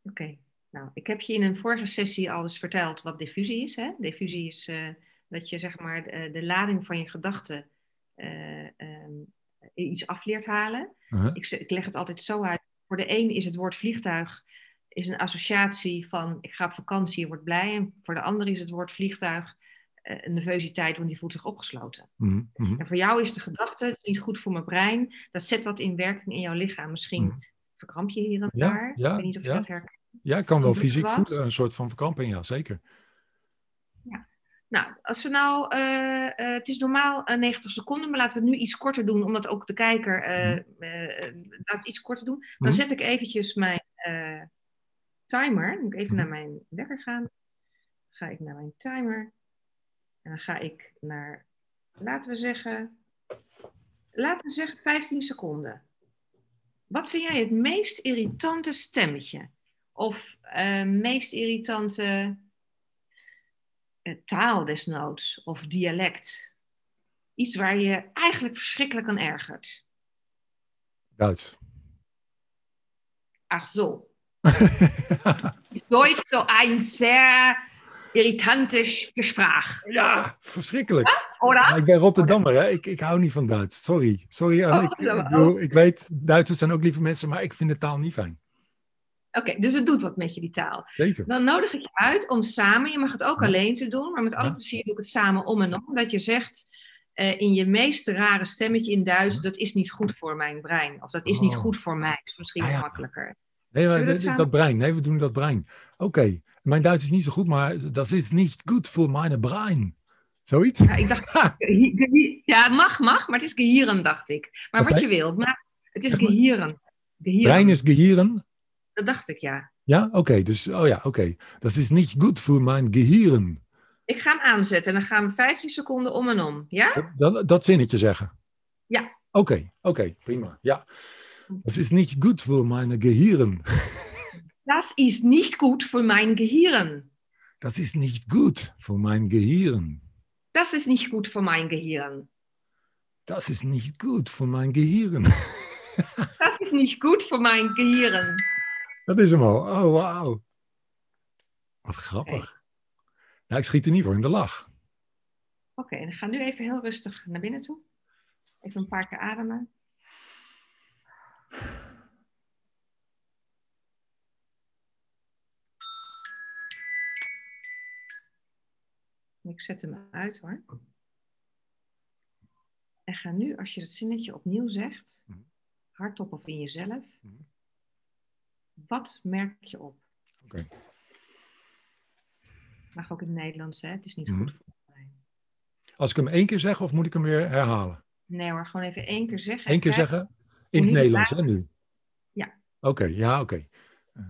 Oké. Nou, ik heb je in een vorige sessie al eens verteld wat diffusie is. Hè? Diffusie is eh, dat je zeg maar de, de lading van je gedachten eh, ehm, iets af leert halen. Uh-huh. Ik, ik leg het altijd zo uit. Voor de een is het woord vliegtuig is een associatie van ik ga op vakantie en word blij. En voor de ander is het woord vliegtuig eh, een nervositeit, want die voelt zich opgesloten. Mhm, mhm. En voor jou is de gedachte, het is niet goed voor mijn brein. Dat zet wat in werking in jouw lichaam. Misschien Mhm. verkramp je hier en Ja, daar. ja, ik weet niet of je ja. dat herkent. Ja, ik kan wel fysiek voelen, een soort van verkramping, ja, zeker. Nou, als we nou, eh, eh, het is normaal eh, 90 seconden, maar laten we het nu iets korter doen, omdat ook de kijker, eh eh, eh, laat iets korter doen. Dan Mhm. zet ik eventjes mijn eh, timer. Moet ik even Mhm. naar mijn wekker gaan. Dan ga ik naar mijn timer. En dan ga ik naar, laten we zeggen, laten we zeggen 15 seconden. Wat vind jij het meest irritante stemmetje? Of eh, meest irritante eh, taal desnoods of dialect. Iets waar je eigenlijk verschrikkelijk aan ergert. Duits. Ach zo. Deutsch so ein sehr irritantes Gesprach, ja, verschrikkelijk. Maar ik ben Rotterdammer, hè? Ik, ik hou niet van Duits. Sorry. Sorry. Anne. Oh, ik, ik, Rotterdammer. bedoel, ik weet, Duitsers zijn ook lieve mensen, maar ik vind de taal niet fijn. Oké, dus het doet wat met je, die taal. Zeker. Dan nodig ik je uit om samen, je mag het ook Ja. alleen te doen, maar met alle Ja. plezier doe ik het samen om en om. Dat je zegt eh, in je meest rare stemmetje in Duits, dat is niet goed voor mijn brein. Of dat is niet Oh. goed voor mij. Dat is misschien Ah, ja. makkelijker. Nee, maar dat dat, dat brein. Nee, we doen dat brein. Oké. Mijn Duits is niet zo goed, maar dat is niet goed voor mijn brein. Zoiets? Ja, ik dacht, Ja, mag, mag, maar het is gehieren, dacht ik. Maar Wat je wilt, maar het is maar. gehieren. gehieren. Brein is gehirn. Dat dacht ik, ja. Ja, oké. dus, oh ja, oké. Dat is niet goed voor mijn gehirn. Ik ga hem aanzetten en dan gaan we 15 seconden om en om. Ja? Dat, dat zinnetje zeggen. Ja. Oké, oké, prima. Ja. Dat is niet goed voor mijn gehirn. Dat is niet goed voor mijn gehieren. Dat is niet goed voor mijn gehirn. Dat is niet goed voor mijn gehieren. Dat is niet goed voor mijn gehirn. Dat is niet goed voor mijn gehieren. Dat is hem al. Oh, wauw. Wat grappig. Nou, ik schiet er niet voor in de lach. Oké, en ik ga nu even heel rustig naar binnen toe. Even een paar keer ademen. Ik zet hem uit hoor. En ga nu, als je dat zinnetje opnieuw zegt, Mhm. hardop of in jezelf, Mhm. Wat merk je op? Oké. Mag ook in het Nederlands, hè? Het is niet Mhm. goed voor mij. Als ik hem één keer zeg, of moet ik hem weer herhalen? Nee hoor, gewoon even één keer zeggen. Eén keer zeggen? In het de Nederlands, hè, nu? Ja. Oké, ja, oké. Eh,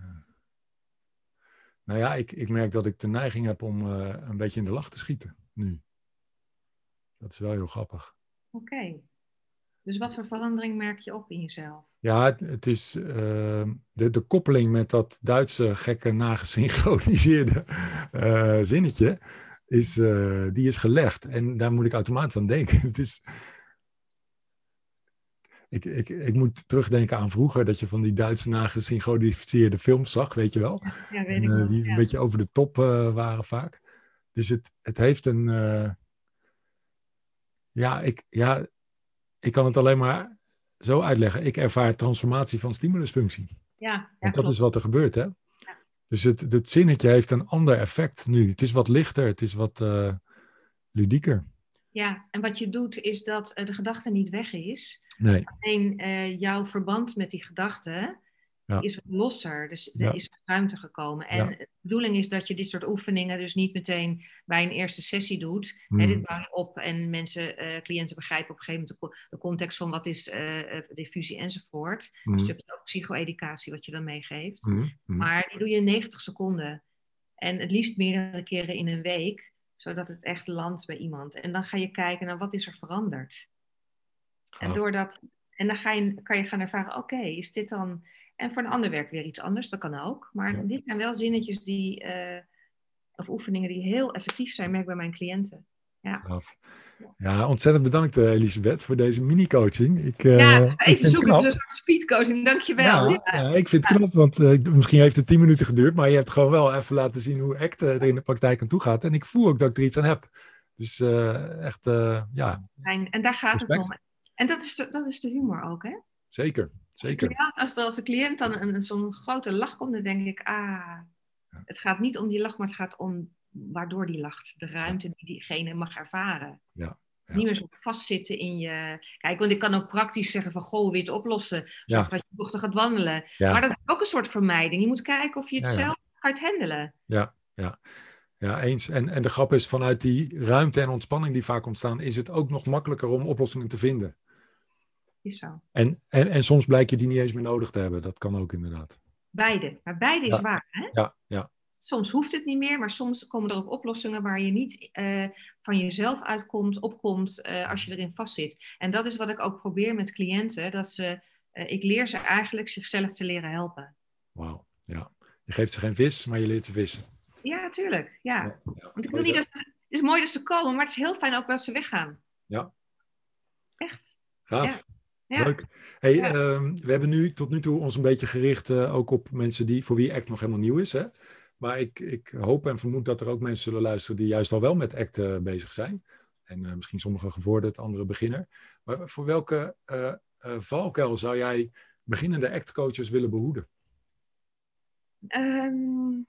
nou ja, ik, ik merk dat ik de neiging heb om eh, een beetje in de lach te schieten, nu. Dat is wel heel grappig. Oké. Dus wat voor verandering merk je op in jezelf? Ja, het, het is eh, de, de koppeling met dat Duitse gekke nagesynchroniseerde eh, zinnetje, is, eh, die is gelegd. En daar moet ik automatisch aan denken. Het is, ik, ik, ik moet terugdenken aan vroeger, dat je van die Duitse nagesynchroniseerde films zag, weet je wel. Ja, weet ik eh, wel. die ja. een beetje over de top waren vaak. Dus het, het heeft een. ja, ik, ja, ik kan het alleen maar zo uitleggen. Ik ervaar transformatie van stimulusfunctie. Ja, ja, Want dat klopt. is wat er gebeurt, hè? Dus het, het zinnetje heeft een ander effect nu. Het is wat lichter, het is wat eh, ludieker. Ja, en wat je doet is dat eh, de gedachte niet weg is. Nee, Alleen eh, jouw verband met die gedachte Ja. is wat losser. Dus er is wat ruimte gekomen. En de bedoeling is dat je dit soort oefeningen dus niet meteen bij een eerste sessie doet. Hmm. Hè, dit bouw je op en mensen, eh, cliënten begrijpen op een gegeven moment de, co- de context van wat is eh, diffusie enzovoort. Mm, Dus je hebt ook psycho-educatie wat je dan meegeeft. mm, mm. Maar die doe je in 90 seconden. En het liefst meerdere keren in een week, zodat het echt landt bij iemand. En dan ga je kijken naar wat is er veranderd. En, en dan ga je, kan je gaan ervaren, oké, is dit dan... En voor een ander werk weer iets anders, dat kan ook. Maar dit zijn wel zinnetjes die, eh, of oefeningen die heel effectief zijn, merk ik bij mijn cliënten. Ja. Ja, ontzettend bedankt uh, Elisabeth voor deze mini-coaching. Ik, uh, ja, even zoeken dus speedcoaching, dankjewel. Ja, ja. ik vind het knap, want uh, misschien heeft het tien minuten geduurd, maar je hebt gewoon wel even laten zien hoe ACT er in de praktijk aan toe gaat. En ik voel ook dat ik er iets aan heb. Dus echt, ja. En, en daar gaat het om. En dat is, de, dat is de humor ook, hè? Zeker, zeker. Als, als, de cliënt dan een, zo'n grote lach komt, dan denk ik, ah, het gaat niet om die lach, maar het gaat om waardoor die lacht. De ruimte die diegene mag ervaren. Ja. Ja. Niet meer zo vastzitten in je. Kijk, want ik kan ook praktisch zeggen van goh, weer het oplossen. Zorg dat je dochter gaat wandelen. Maar dat is ook een soort vermijding. Je moet kijken of je het zelf gaat handelen. Ja, ja. Ja, eens. En, en de grap is, vanuit die ruimte en ontspanning die vaak ontstaan, is het ook nog makkelijker om oplossingen te vinden. Is zo. En, en, en soms blijkt je die niet eens meer nodig te hebben. Dat kan ook inderdaad. Beide. Maar beide is waar. Hè? Ja, ja. Soms hoeft het niet meer, maar soms komen er ook oplossingen waar je niet uh, van jezelf uitkomt, opkomt uh, als je erin vastzit. En dat is wat ik ook probeer met cliënten. Dat ze, uh, ik leer ze eigenlijk zichzelf te leren helpen. Wauw, ja. Je geeft ze geen vis, maar je leert ze vissen. Ja, tuurlijk. Ja. ja, ja. Want ik wil niet dat ze, het is mooi dat ze komen, maar het is heel fijn ook dat ze weggaan. Ja. Echt. Gaaf. Ja. Leuk. Hey, ja. um, we hebben nu tot nu toe ons een beetje gericht uh, ook op mensen die, voor wie ACT nog helemaal nieuw is. Hè? Maar ik, ik hoop en vermoed dat er ook mensen zullen luisteren die juist al wel met ACT uh, bezig zijn. En uh, misschien sommigen gevorderd, andere beginner. Maar voor welke valkuil zou jij beginnende ACT-coaches willen behoeden? Um,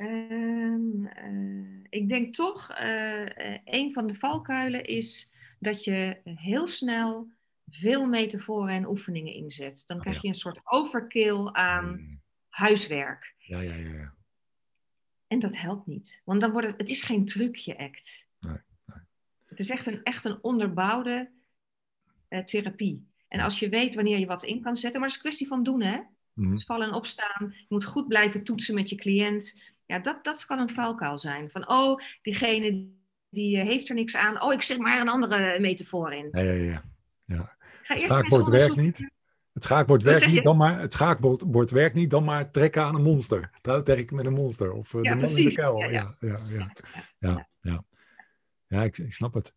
um, ik denk toch, een van de valkuilen is dat je heel snel veel metaforen en oefeningen inzet. Dan krijg je een soort overkill aan huiswerk. Ja, ja, ja, ja. En dat helpt niet. Want dan wordt het, het is geen trucje act. Nee, nee. Het is echt een, echt een onderbouwde uh, therapie. En als je weet wanneer je wat in kan zetten, maar het is een kwestie van doen, hè? Mhm. Dus vallen en opstaan. Je moet goed blijven toetsen met je cliënt. Ja, dat, dat kan een valkuil zijn. Van, oh, diegene die uh, heeft er niks aan. Oh, ik zet maar een andere metafoor in. Ja, ja, ja. ja. Het schaakbord werkt niet. Het schaakbord werkt niet, dan maar, het schaakbord werkt niet, dan maar trekken aan een monster. Trouw trekken met een monster. Of uh, ja, de man precies. in de kuil. Ja, Ja, ja, ja. ja, ja. ja ik, ik snap het.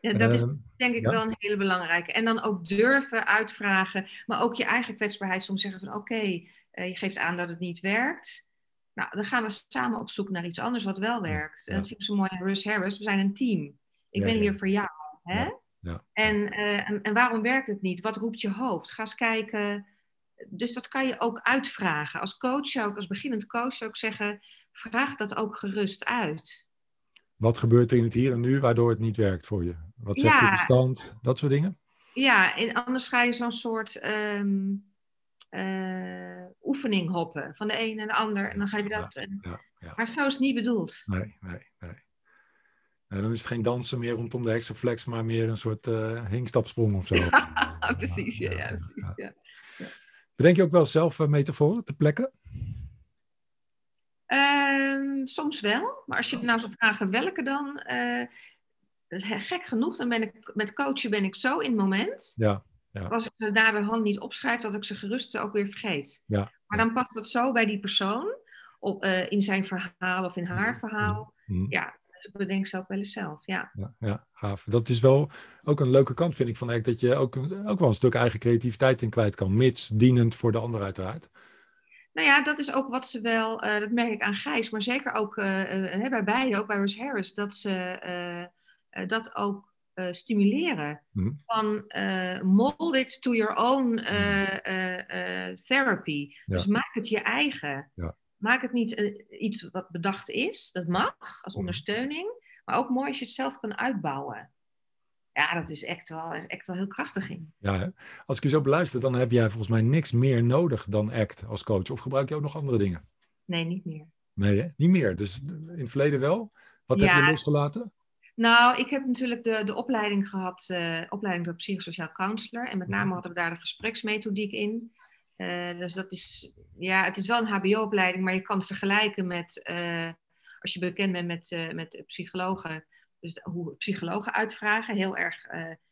Ja, dat is Ehm, denk ik ja. wel een hele belangrijke. En dan ook durven uitvragen, maar ook je eigen kwetsbaarheid soms zeggen van oké, eh, je geeft aan dat het niet werkt. Nou, dan gaan we samen op zoek naar iets anders wat wel werkt. En dat vind ik zo mooi aan Russ Harris. We zijn een team. Ik Ja, ben hier voor jou. Hè? Ja, ja. En, eh, en, en waarom werkt het niet? Wat roept je hoofd? Ga eens kijken. Dus dat kan je ook uitvragen. Als coach zou ik, als beginnend coach zou ik zeggen, vraag dat ook gerust uit. Wat gebeurt er in het hier en nu waardoor het niet werkt voor je? Wat zet je verstand? Dat soort dingen? Ja, en anders ga je zo'n soort ehm, eh, oefening hoppen. Van de een en de ander. En dan ga je dat. en- Ja, ja. Maar zo is het niet bedoeld. Nee, nee, nee. Nee, dan is het geen dansen meer rondom de hexaflex, maar meer een soort eh hinkstapsprong of zo. precies, ja, ja, precies. Ja. Bedenk je ook wel zelf uh, metaforen ter plekke? Ehm, soms wel, maar als je nou zou vragen welke dan, eh, dat is gek genoeg, dan ben ik met coachen ben ik zo in het moment. Ja, ja. Als ik ze hand niet opschrijf, dat ik ze gerust ook weer vergeet. Ja, Maar dan past het zo bij die persoon, op, eh, in zijn verhaal of in haar verhaal. Mhm. Ja, dus ik bedenk ze ook wel eens zelf. Ja. Ja, ja, gaaf. Dat is wel ook een leuke kant, vind ik, van ACT, dat je ook, ook wel een stuk eigen creativiteit in kwijt kan, mits dienend voor de ander uiteraard. Nou ja, dat is ook wat ze wel, eh, dat merk ik aan Gijs, maar zeker ook eh, bij beide, ook bij Russ Harris, dat ze dat ook eh, stimuleren. Mhm. Van eh, mold it to your own eh, eh, therapy. Ja. Dus maak het je eigen. Ja. Maak het niet iets wat bedacht is, dat mag als Mhm. ondersteuning, maar ook mooi als je het zelf kan uitbouwen. Ja, dat is echt wel, echt wel heel krachtig in. Ja, hè? als ik je zo beluister, dan heb jij volgens mij niks meer nodig dan ACT als coach. Of gebruik je ook nog andere dingen? Nee, niet meer. Nee, hè? niet meer. Dus in het verleden wel. Wat heb je losgelaten? Nou, ik heb natuurlijk de, de opleiding gehad, eh, opleiding tot psychosociaal counselor. En met name hadden we daar de gespreksmethodiek in. Eh, dus dat is, ja, het is wel een HBO-opleiding, maar je kan het vergelijken met, eh, als je bekend bent met, met psychologen, dus hoe psychologen uitvragen, heel erg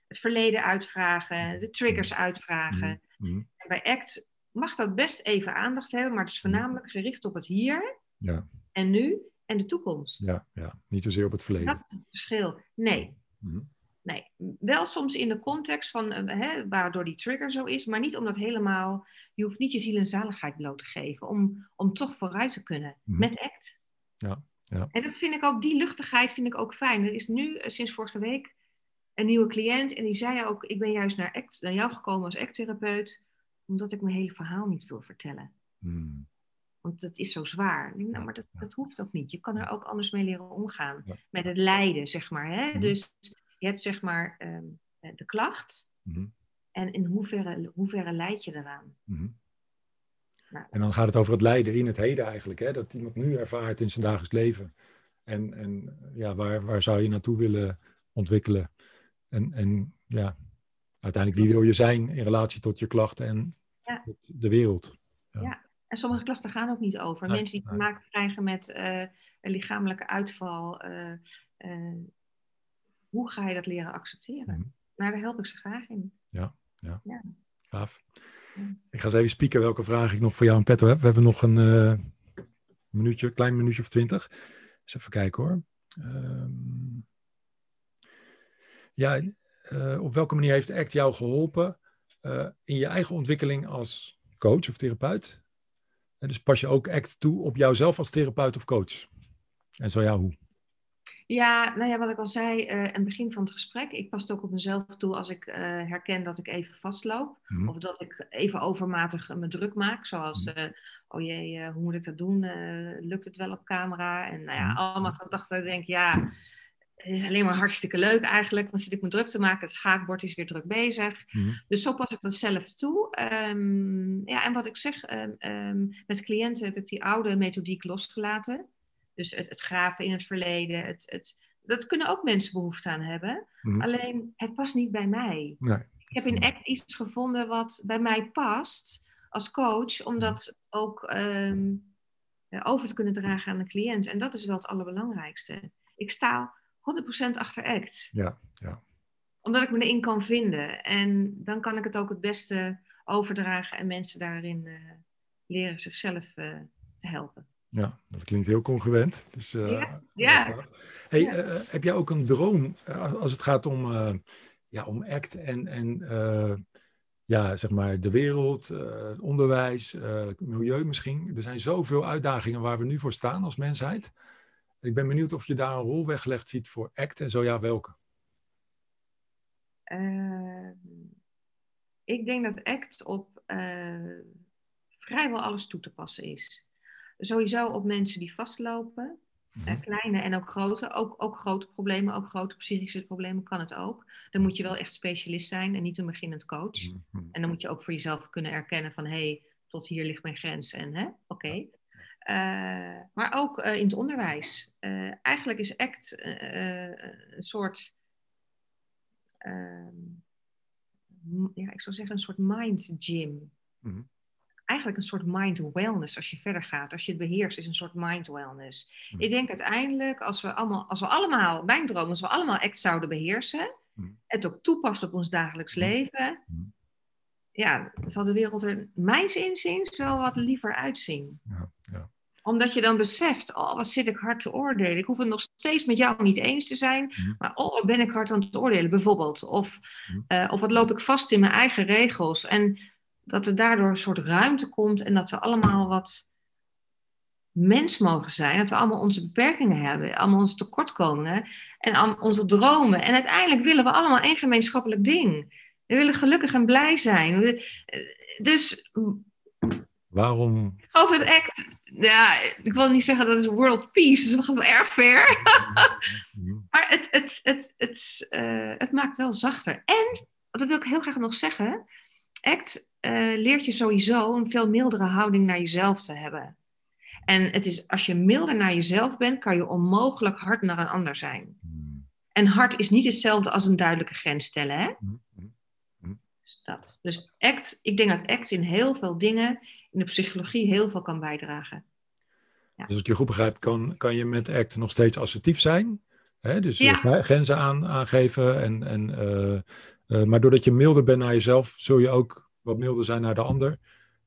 het verleden uitvragen, de triggers uitvragen. Mhm. En bij ACT mag dat best even aandacht hebben, maar het is voornamelijk gericht op het hier Ja, en nu en de toekomst. ja, ja. Niet zozeer op het verleden. Dat is het verschil. Nee, Mhm. nee. Wel soms in de context van eh, hè, waardoor die trigger zo is, maar niet om dat helemaal. Je hoeft niet je ziel en zaligheid bloot te geven, om, om toch vooruit te kunnen Mhm. met ACT. Ja, ja. En dat vind ik ook, die luchtigheid vind ik ook fijn. Er is nu eh, sinds vorige week een nieuwe cliënt en die zei ook: Ik ben juist naar, ACT, naar jou gekomen als ACT-therapeut, omdat ik mijn hele verhaal niet wil vertellen. Mhm. Want dat is zo zwaar. Denk, nou, Ja, maar dat, ja. dat hoeft ook niet. Je kan er ook anders mee leren omgaan. Ja. Met het lijden, zeg maar. Hè? Mhm. Dus je hebt zeg maar ehm, eh, de klacht. Mhm. En in hoeverre, hoeverre leid je eraan? Mhm. Nou, En dan gaat het over het lijden in het heden eigenlijk. Hè? Dat iemand nu ervaart in zijn dagelijks leven. En, en ja, waar, waar zou je naartoe willen ontwikkelen? En, en ja, uiteindelijk wie wil je zijn in relatie tot je klachten en Ja. tot de wereld? En sommige klachten gaan ook niet over. Nee, Mensen die te maken krijgen met eh, een lichamelijke uitval. eh, eh, hoe ga je dat leren accepteren? Mhm. Nou, daar help ik ze graag in. Gaaf. Ja. Ik ga eens even spieken welke vraag ik nog voor jou in petto heb. We hebben nog een minuutje, klein minuutje of twintig. Eens even kijken hoor. Ehm, ja, op welke manier heeft ACT jou geholpen eh, in je eigen ontwikkeling als coach of therapeut? Dus pas je ook ACT toe op jouzelf als therapeut of coach? En zo ja, hoe? Ja, nou ja, wat ik al zei eh, aan het begin van het gesprek. Ik pas het ook op mezelf toe als ik eh, herken dat ik even vastloop. Mhm. Of dat ik even overmatig me druk maak. Zoals, eh, oh jee, hoe moet ik dat doen? Lukt het wel op camera? En nou ja, Mhm. allemaal gedachten. Ik denk, ja, het is alleen maar hartstikke leuk eigenlijk. Dan zit ik me druk te maken. Het schaakbord is weer druk bezig. Mhm. Dus zo pas ik dat zelf toe. Ehm, ja, en wat ik zeg, ehm, ehm, met cliënten heb ik die oude methodiek losgelaten. Dus het, het graven in het verleden. Het, het, dat kunnen ook mensen behoefte aan hebben. Mhm. Alleen, het past niet bij mij. Nee. Ik heb in ACT iets gevonden wat bij mij past als coach. Om dat ook eh, over te kunnen dragen aan de cliënt. En dat is wel het allerbelangrijkste. Ik sta 100% achter ACT Ja, ja. omdat ik me erin kan vinden. En dan kan ik het ook het beste overdragen en mensen daarin eh, leren zichzelf eh, te helpen. Ja, dat klinkt heel congruent. Dus, eh, Ja. Hey, Ja. heb jij ook een droom als het gaat om, ja, om ACT en, en ja, zeg maar de wereld, onderwijs, milieu misschien? Er zijn zoveel uitdagingen waar we nu voor staan als mensheid. Ik ben benieuwd of je daar een rol weggelegd ziet voor ACT en zo ja, welke? Eh, ik denk dat ACT op eh, vrijwel alles toe te passen is. Sowieso op mensen die vastlopen, eh, kleine en ook grote. Ook, ook grote problemen, ook grote psychische problemen kan het ook. Dan moet je wel echt specialist zijn en niet een beginnend coach. Mhm. En dan moet je ook voor jezelf kunnen erkennen van hé, hey, tot hier ligt mijn grens en hè, oké. Eh, maar ook eh, in het onderwijs. Eh, eigenlijk is ACT een soort, ehm, ja, ik zou zeggen een soort mind gym. Mhm. Eigenlijk een soort mind wellness als je verder gaat. Als je het beheerst, is een soort mind wellness. Mhm. Ik denk uiteindelijk, als we allemaal, als we allemaal, mijn droom, als we allemaal ACT zouden beheersen, Mhm. het ook toepassen op ons dagelijks Mhm. leven. Ja, zal de wereld er, mijns inziens, wel wat liever uitzien. Ja, ja. Omdat je dan beseft, oh, wat zit ik hard te oordelen. Ik hoef het nog steeds met jou niet eens te zijn, Mhm. maar oh, wat ben ik hard aan het oordelen, bijvoorbeeld. Of, Mhm. eh, of wat loop ik vast in mijn eigen regels. En dat er daardoor een soort ruimte komt en dat we allemaal wat mens mogen zijn. Dat we allemaal onze beperkingen hebben, allemaal onze tekortkomingen en onze dromen. En uiteindelijk willen we allemaal één gemeenschappelijk ding. We willen gelukkig en blij zijn. Dus Waarom? over het act. Ja, ik wil niet zeggen dat is world peace, dus dat gaat wel erg ver. Maar het, het, het, het, eh, het maakt wel zachter. En, dat wil ik heel graag nog zeggen, ACT eh, leert je sowieso een veel mildere houding naar jezelf te hebben. En het is, als je milder naar jezelf bent, kan je onmogelijk hard naar een ander zijn. Mhm. En hard is niet hetzelfde als een duidelijke grens stellen. Hè? Mhm. Dus dat. Dus ACT, ik denk dat ACT in heel veel dingen, in de psychologie, heel veel kan bijdragen. Dus als ik je goed begrijp, kan, kan je met ACT nog steeds assertief zijn. Hè? Dus Ja. eh, grenzen aan, aangeven en, en eh, maar doordat je milder bent naar jezelf, zul je ook wat milder zijn naar de ander.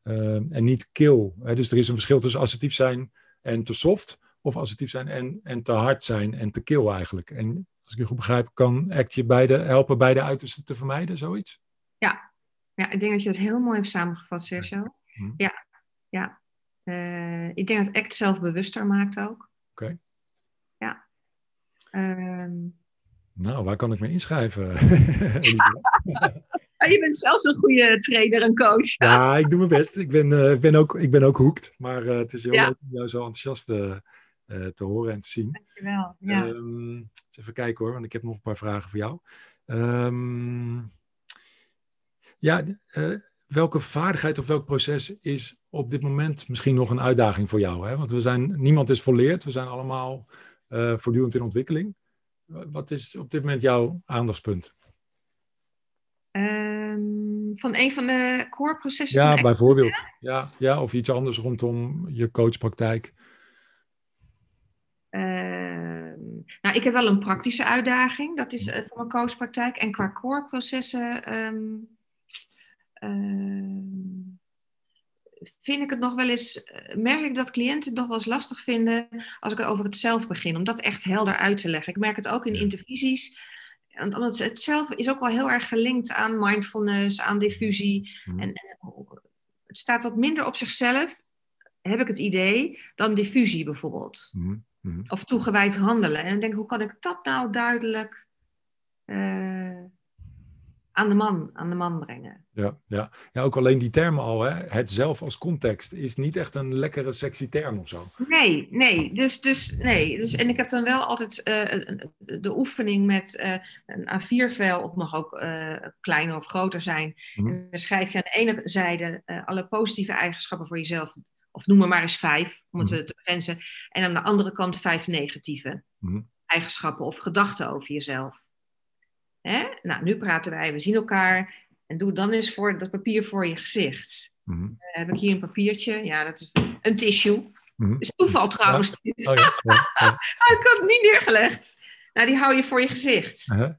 en niet kill. Hè? Dus er is een verschil tussen assertief zijn en te soft. Of assertief zijn en, en te hard zijn en te kill eigenlijk. En als ik je goed begrijp, kan ACT je beide, helpen beide uitersten te vermijden, zoiets? Ja. ja, ik denk dat je het heel mooi hebt samengevat, Sergio. Hm. Ja, ja. Uh, ik denk dat ACT zelf bewuster maakt ook. Oké. Ja. Um... Nou, waar kan ik me inschrijven? je bent zelfs een goede trainer en coach. Ja, ik doe mijn best. Ik ben, uh, ik ben, ook, ik ben ook hoekt. Maar uh, het is heel leuk om jou zo enthousiast uh, te horen en te zien. Dankjewel. Ja. Um, even kijken hoor, want ik heb nog een paar vragen voor jou. Um, ja, uh, welke vaardigheid of welk proces is op dit moment misschien nog een uitdaging voor jou? Hè? Want we zijn, niemand is volleerd, we zijn allemaal uh, voortdurend in ontwikkeling. Wat is op dit moment jouw aandachtspunt? Um, van een van de core processen? Ja, bijvoorbeeld. Ja, ja, of iets anders rondom je coachpraktijk. Ehm, nou, ik heb wel een praktische uitdaging. Dat is uh, voor mijn coachpraktijk. En qua core processen um, vind ik het nog wel eens, eh, merk ik dat cliënten het nog wel eens lastig vinden als ik over het zelf begin, om dat echt helder uit te leggen. Ik merk het ook in intervisies. Want het zelf is ook wel heel erg gelinkt aan mindfulness, aan diffusie. Mhm. En, en, het staat wat minder op zichzelf, heb ik het idee, dan diffusie bijvoorbeeld. Mm Mhm. Of toegewijd handelen. En dan denk ik, hoe kan ik dat nou duidelijk uh, aan, de man, aan de man brengen? Ja, ja. ja, ook alleen die termen al, hè? het zelf als context, is niet echt een lekkere sexy term of zo. Nee, nee. Dus, dus, nee. Dus, en ik heb dan wel altijd uh, de oefening met uh, een A4-vel, of mag ook kleiner of groter zijn. Mm En dan schrijf je aan de ene zijde alle positieve eigenschappen voor jezelf of noem maar maar eens vijf, om het mhm. te begrenzen. En aan de andere kant vijf negatieve mhm. eigenschappen of gedachten over jezelf. Hè? Nou, nu praten wij, we zien elkaar. En doe dan eens voor dat papier voor je gezicht. Mm uh, heb ik hier een papiertje. Ja, dat is een tissue. Mm is toeval trouwens. Oh, ja. Ja, ik had het niet neergelegd. Nou, die hou je voor je gezicht. Uh -huh.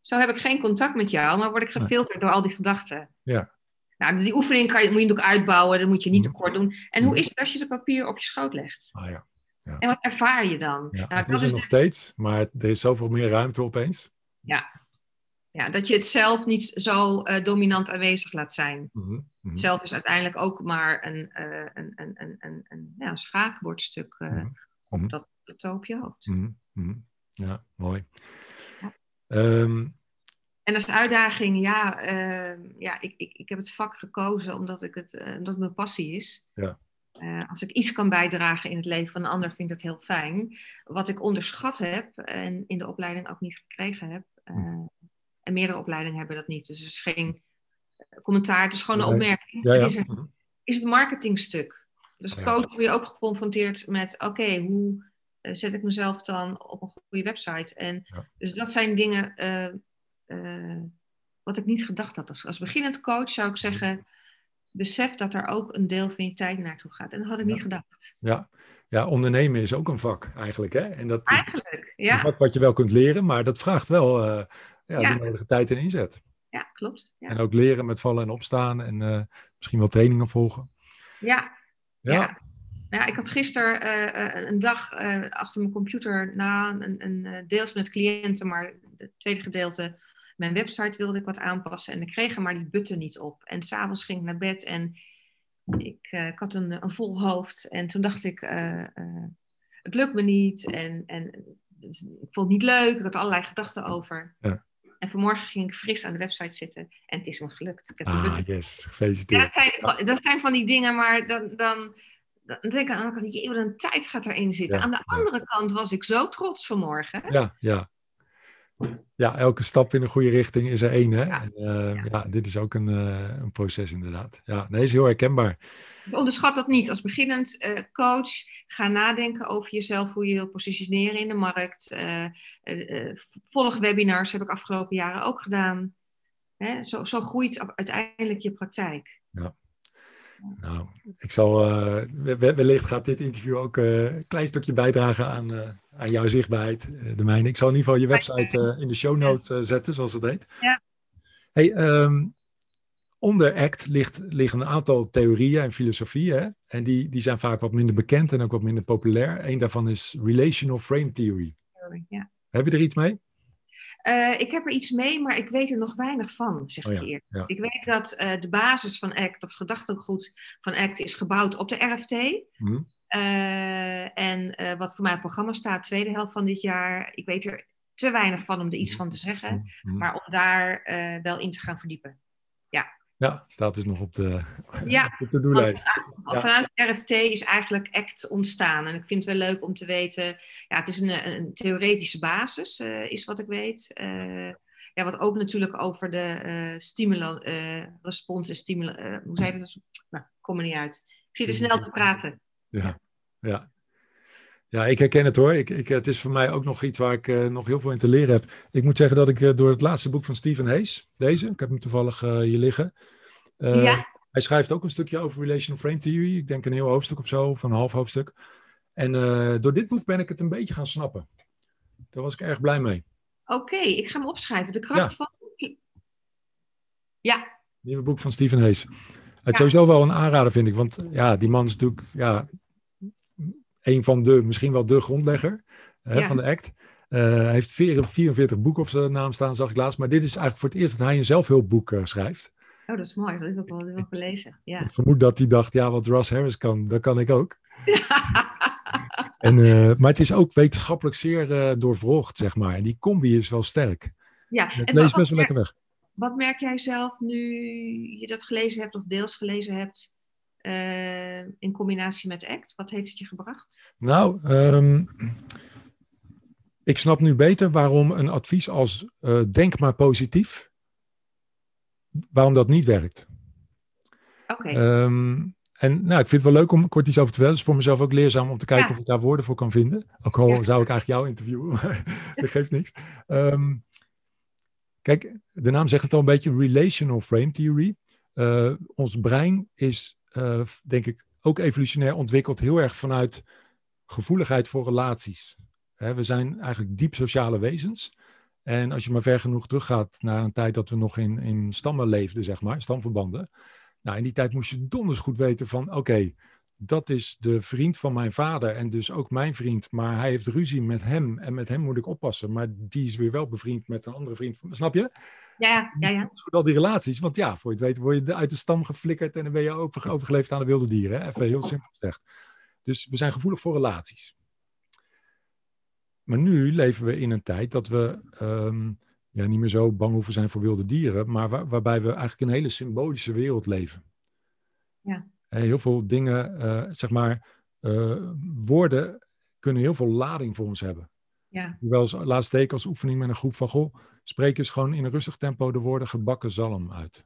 Zo heb ik geen contact met jou, maar word ik gefilterd door al die gedachten. Ja. Nou, die oefening kan je, moet je ook uitbouwen, dat moet je niet te kort doen. En hoe is het als je het papier op je schoot legt? Ah, ja. Ja. En wat ervaar je dan? Ja, nou, dat is er nog steeds, maar er is zoveel meer ruimte opeens. Ja, ja dat je het zelf niet zo uh, dominant aanwezig laat zijn. Mm -hmm. Zelf is uiteindelijk ook maar een, uh, een, een, een, een, een, ja, een schaakbordstuk uh, mm -hmm. op dat plateau op je hoofd. Ja, mooi. Ja. Um, en als uitdaging, ja, uh, ja ik, ik, ik heb het vak gekozen omdat, ik het, omdat het mijn passie is. Ja. Uh, als ik iets kan bijdragen in het leven van een ander, vind ik dat heel fijn. Wat ik onderschat heb en in de opleiding ook niet gekregen heb. Hm. En meerdere opleidingen hebben dat niet. Dus het is geen commentaar, het is gewoon een opmerking. Ja, ja. Het is, een, hm. is het marketingstuk. Dus coach word je ook geconfronteerd met, oké, hoe zet ik mezelf dan op een goede website? En dus dat zijn dingen uh, wat ik niet gedacht had. Als, als beginnend coach zou ik zeggen, besef dat er ook een deel van je tijd naartoe gaat. En dat had ik niet gedacht. Ja. ja, ondernemen is ook een vak eigenlijk. Hè? En dat eigenlijk, ja. Een vak wat je wel kunt leren, maar dat vraagt wel uh, ja, ja. de nodige tijd en inzet. Ja, klopt. Ja. En ook leren met vallen en opstaan en uh, misschien wel trainingen volgen. Ja, ja. ja. ik had gisteren uh, een dag achter mijn computer na een, een deels met cliënten, maar het tweede gedeelte mijn website wilde ik wat aanpassen en ik kreeg er maar die button niet op. En s'avonds ging ik naar bed en ik, ik had een, een, vol hoofd. En toen dacht ik, het lukt me niet. En, en dus, ik vond het niet leuk. Ik had allerlei gedachten over. Ja. En vanmorgen ging ik fris aan de website zitten en het is me gelukt. Ik heb ah, de yes, gefeliciteerd. Ja, dat, zijn, dat zijn van die dingen, maar dan, dan, dan denk ik aan de andere kant, jee, wat een tijd gaat erin zitten. Ja, aan de andere kant was ik zo trots vanmorgen. Ja, ja ja, elke stap in de goede richting is er één. Hè? Ja. En, uh, ja. dit is ook een, uh, een proces inderdaad. Ja, nee, is heel herkenbaar. Onderschat dat niet. Als beginnend uh, coach, ga nadenken over jezelf, hoe je wilt positioneren in de markt. volg webinars, heb ik afgelopen jaren ook gedaan. Hè? Zo, zo groeit uiteindelijk je praktijk. Ja. Nou, ik zal, uh, wellicht gaat dit interview ook uh, een klein stukje bijdragen aan, uh, aan jouw zichtbaarheid, de mijne. Ik zal in ieder geval je website in de show notes zetten, zoals het heet. Ja. Hey, ehm, onder ACT ligt, liggen een aantal theorieën en filosofieën. Hè? En die, die zijn vaak wat minder bekend en ook wat minder populair. Eén daarvan is Relational Frame Theory. Ja. Heb je er iets mee? Uh, ik heb er iets mee, maar ik weet er nog weinig van, zeg oh, ik eerlijk. Ja. Ik weet dat uh, de basis van ACT, of het gedachtegoed van ACT, is gebouwd op de RFT. Mm. Uh, en wat voor mij op programma staat, tweede helft van dit jaar, ik weet er te weinig van om er iets van te zeggen, mm. maar om daar wel in te gaan verdiepen. Ja. Ja, staat dus nog op de, ja, op de doellijst. Vanuit RFT is eigenlijk ACT ontstaan. En ik vind het wel leuk om te weten... Ja, het is een, een theoretische basis, uh, is wat ik weet. Uh, ja, wat ook natuurlijk over de uh, stimulan, respons en stimulan... hoe zei je dat? Nou, kom er niet uit. Ik zit er snel te praten. Ja, ja. Ja, ik herken het hoor. Ik, ik, het is voor mij ook nog iets waar ik uh, nog heel veel in te leren heb. Ik moet zeggen dat ik uh, door het laatste boek van Stephen Hayes, deze, ik heb hem toevallig uh, hier liggen. Ja. Hij schrijft ook een stukje over Relational Frame Theory. Ik denk een heel hoofdstuk of zo, of een half hoofdstuk. En door dit boek ben ik het een beetje gaan snappen. Daar was ik erg blij mee. Oké, ik ga hem opschrijven. De kracht van. Ja. Nieuwe boek van Stephen Hayes. Het is sowieso wel een aanrader, vind ik. Want ja, die man is natuurlijk ja, een van de, misschien wel de grondlegger hè, van de ACT. Uh, hij heeft 44 boeken op zijn naam staan, zag ik laatst. Maar dit is eigenlijk voor het eerst dat hij een zelfhulpboek uh, schrijft. Oh, dat is mooi. Dat heb ik wel, wel gelezen. Ja. Ik vermoed dat hij dacht, ja, wat Ross Harris kan, dat kan ik ook. en, uh, maar het is ook wetenschappelijk zeer doorvrocht, zeg maar. En die combi is wel sterk. Ja, het en leest best wel lekker weg. Wat merk jij zelf nu je dat gelezen hebt of deels gelezen hebt? Uh, in combinatie met ACT? Wat heeft het je gebracht? Nou, um, ik snap nu beter waarom een advies als uh, denk maar positief, waarom dat niet werkt. Oké. Okay. Um, en nou, ik vind het wel leuk om kort iets over te vertellen. Het is voor mezelf ook leerzaam om te kijken ja. of ik daar woorden voor kan vinden. Ook al ja. zou ik eigenlijk jou interviewen, maar dat geeft niks. Um, kijk, de naam zegt het al een beetje, relational frame theory. Uh, ons brein is uh, denk ik, ook evolutionair ontwikkeld heel erg vanuit gevoeligheid voor relaties. We zijn eigenlijk diep sociale wezens. En als je maar ver genoeg teruggaat naar een tijd dat we nog in, in stammen leefden, zeg maar, stamverbanden. Nou, in die tijd moest je donders goed weten van, oké, dat is de vriend van mijn vader en dus ook mijn vriend, maar hij heeft ruzie met hem en met hem moet ik oppassen. Maar die is weer wel bevriend met een andere vriend. Snap je? Ja, ja, ja. Voor al die relaties. Want ja, voor je het weet word je uit de stam geflikkerd en dan ben je overgeleefd aan de wilde dieren. Hè? Even heel simpel gezegd. Dus we zijn gevoelig voor relaties. Maar nu leven we in een tijd dat we um, ja, niet meer zo bang hoeven zijn voor wilde dieren, maar waar, waarbij we eigenlijk een hele symbolische wereld leven. Ja. Heel veel dingen, uh, zeg maar, uh, woorden kunnen heel veel lading voor ons hebben. Ja. Hoewel laatst week als oefening met een groep van, goh, spreek eens gewoon in een rustig tempo de woorden gebakken zalm uit.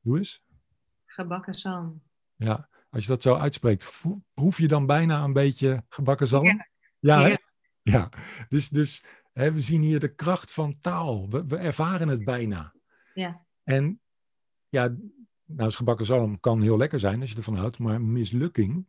Doe eens. Gebakken zalm. Ja, als je dat zo uitspreekt, proef je dan bijna een beetje gebakken zalm? Ja. Ja, ja. ja. dus, dus hè, we zien hier de kracht van taal. We, we ervaren het bijna. Ja. En ja, nou, gebakken zalm kan heel lekker zijn als je ervan houdt, maar mislukking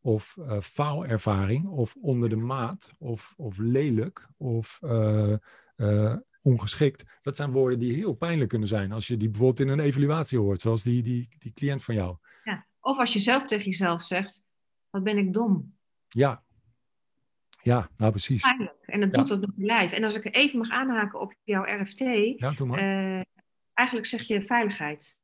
of uh, faalervaring of onder de maat of, of lelijk of uh, uh, ongeschikt. Dat zijn woorden die heel pijnlijk kunnen zijn als je die bijvoorbeeld in een evaluatie hoort, zoals die, die, die cliënt van jou. Ja. Of als je zelf tegen jezelf zegt, wat ben ik dom. Ja, ja, nou precies. Pijnlijk. En dat ja. doet dat nog je lijf. En als ik even mag aanhaken op jouw RFT, ja, doe maar. eigenlijk zeg je veiligheid.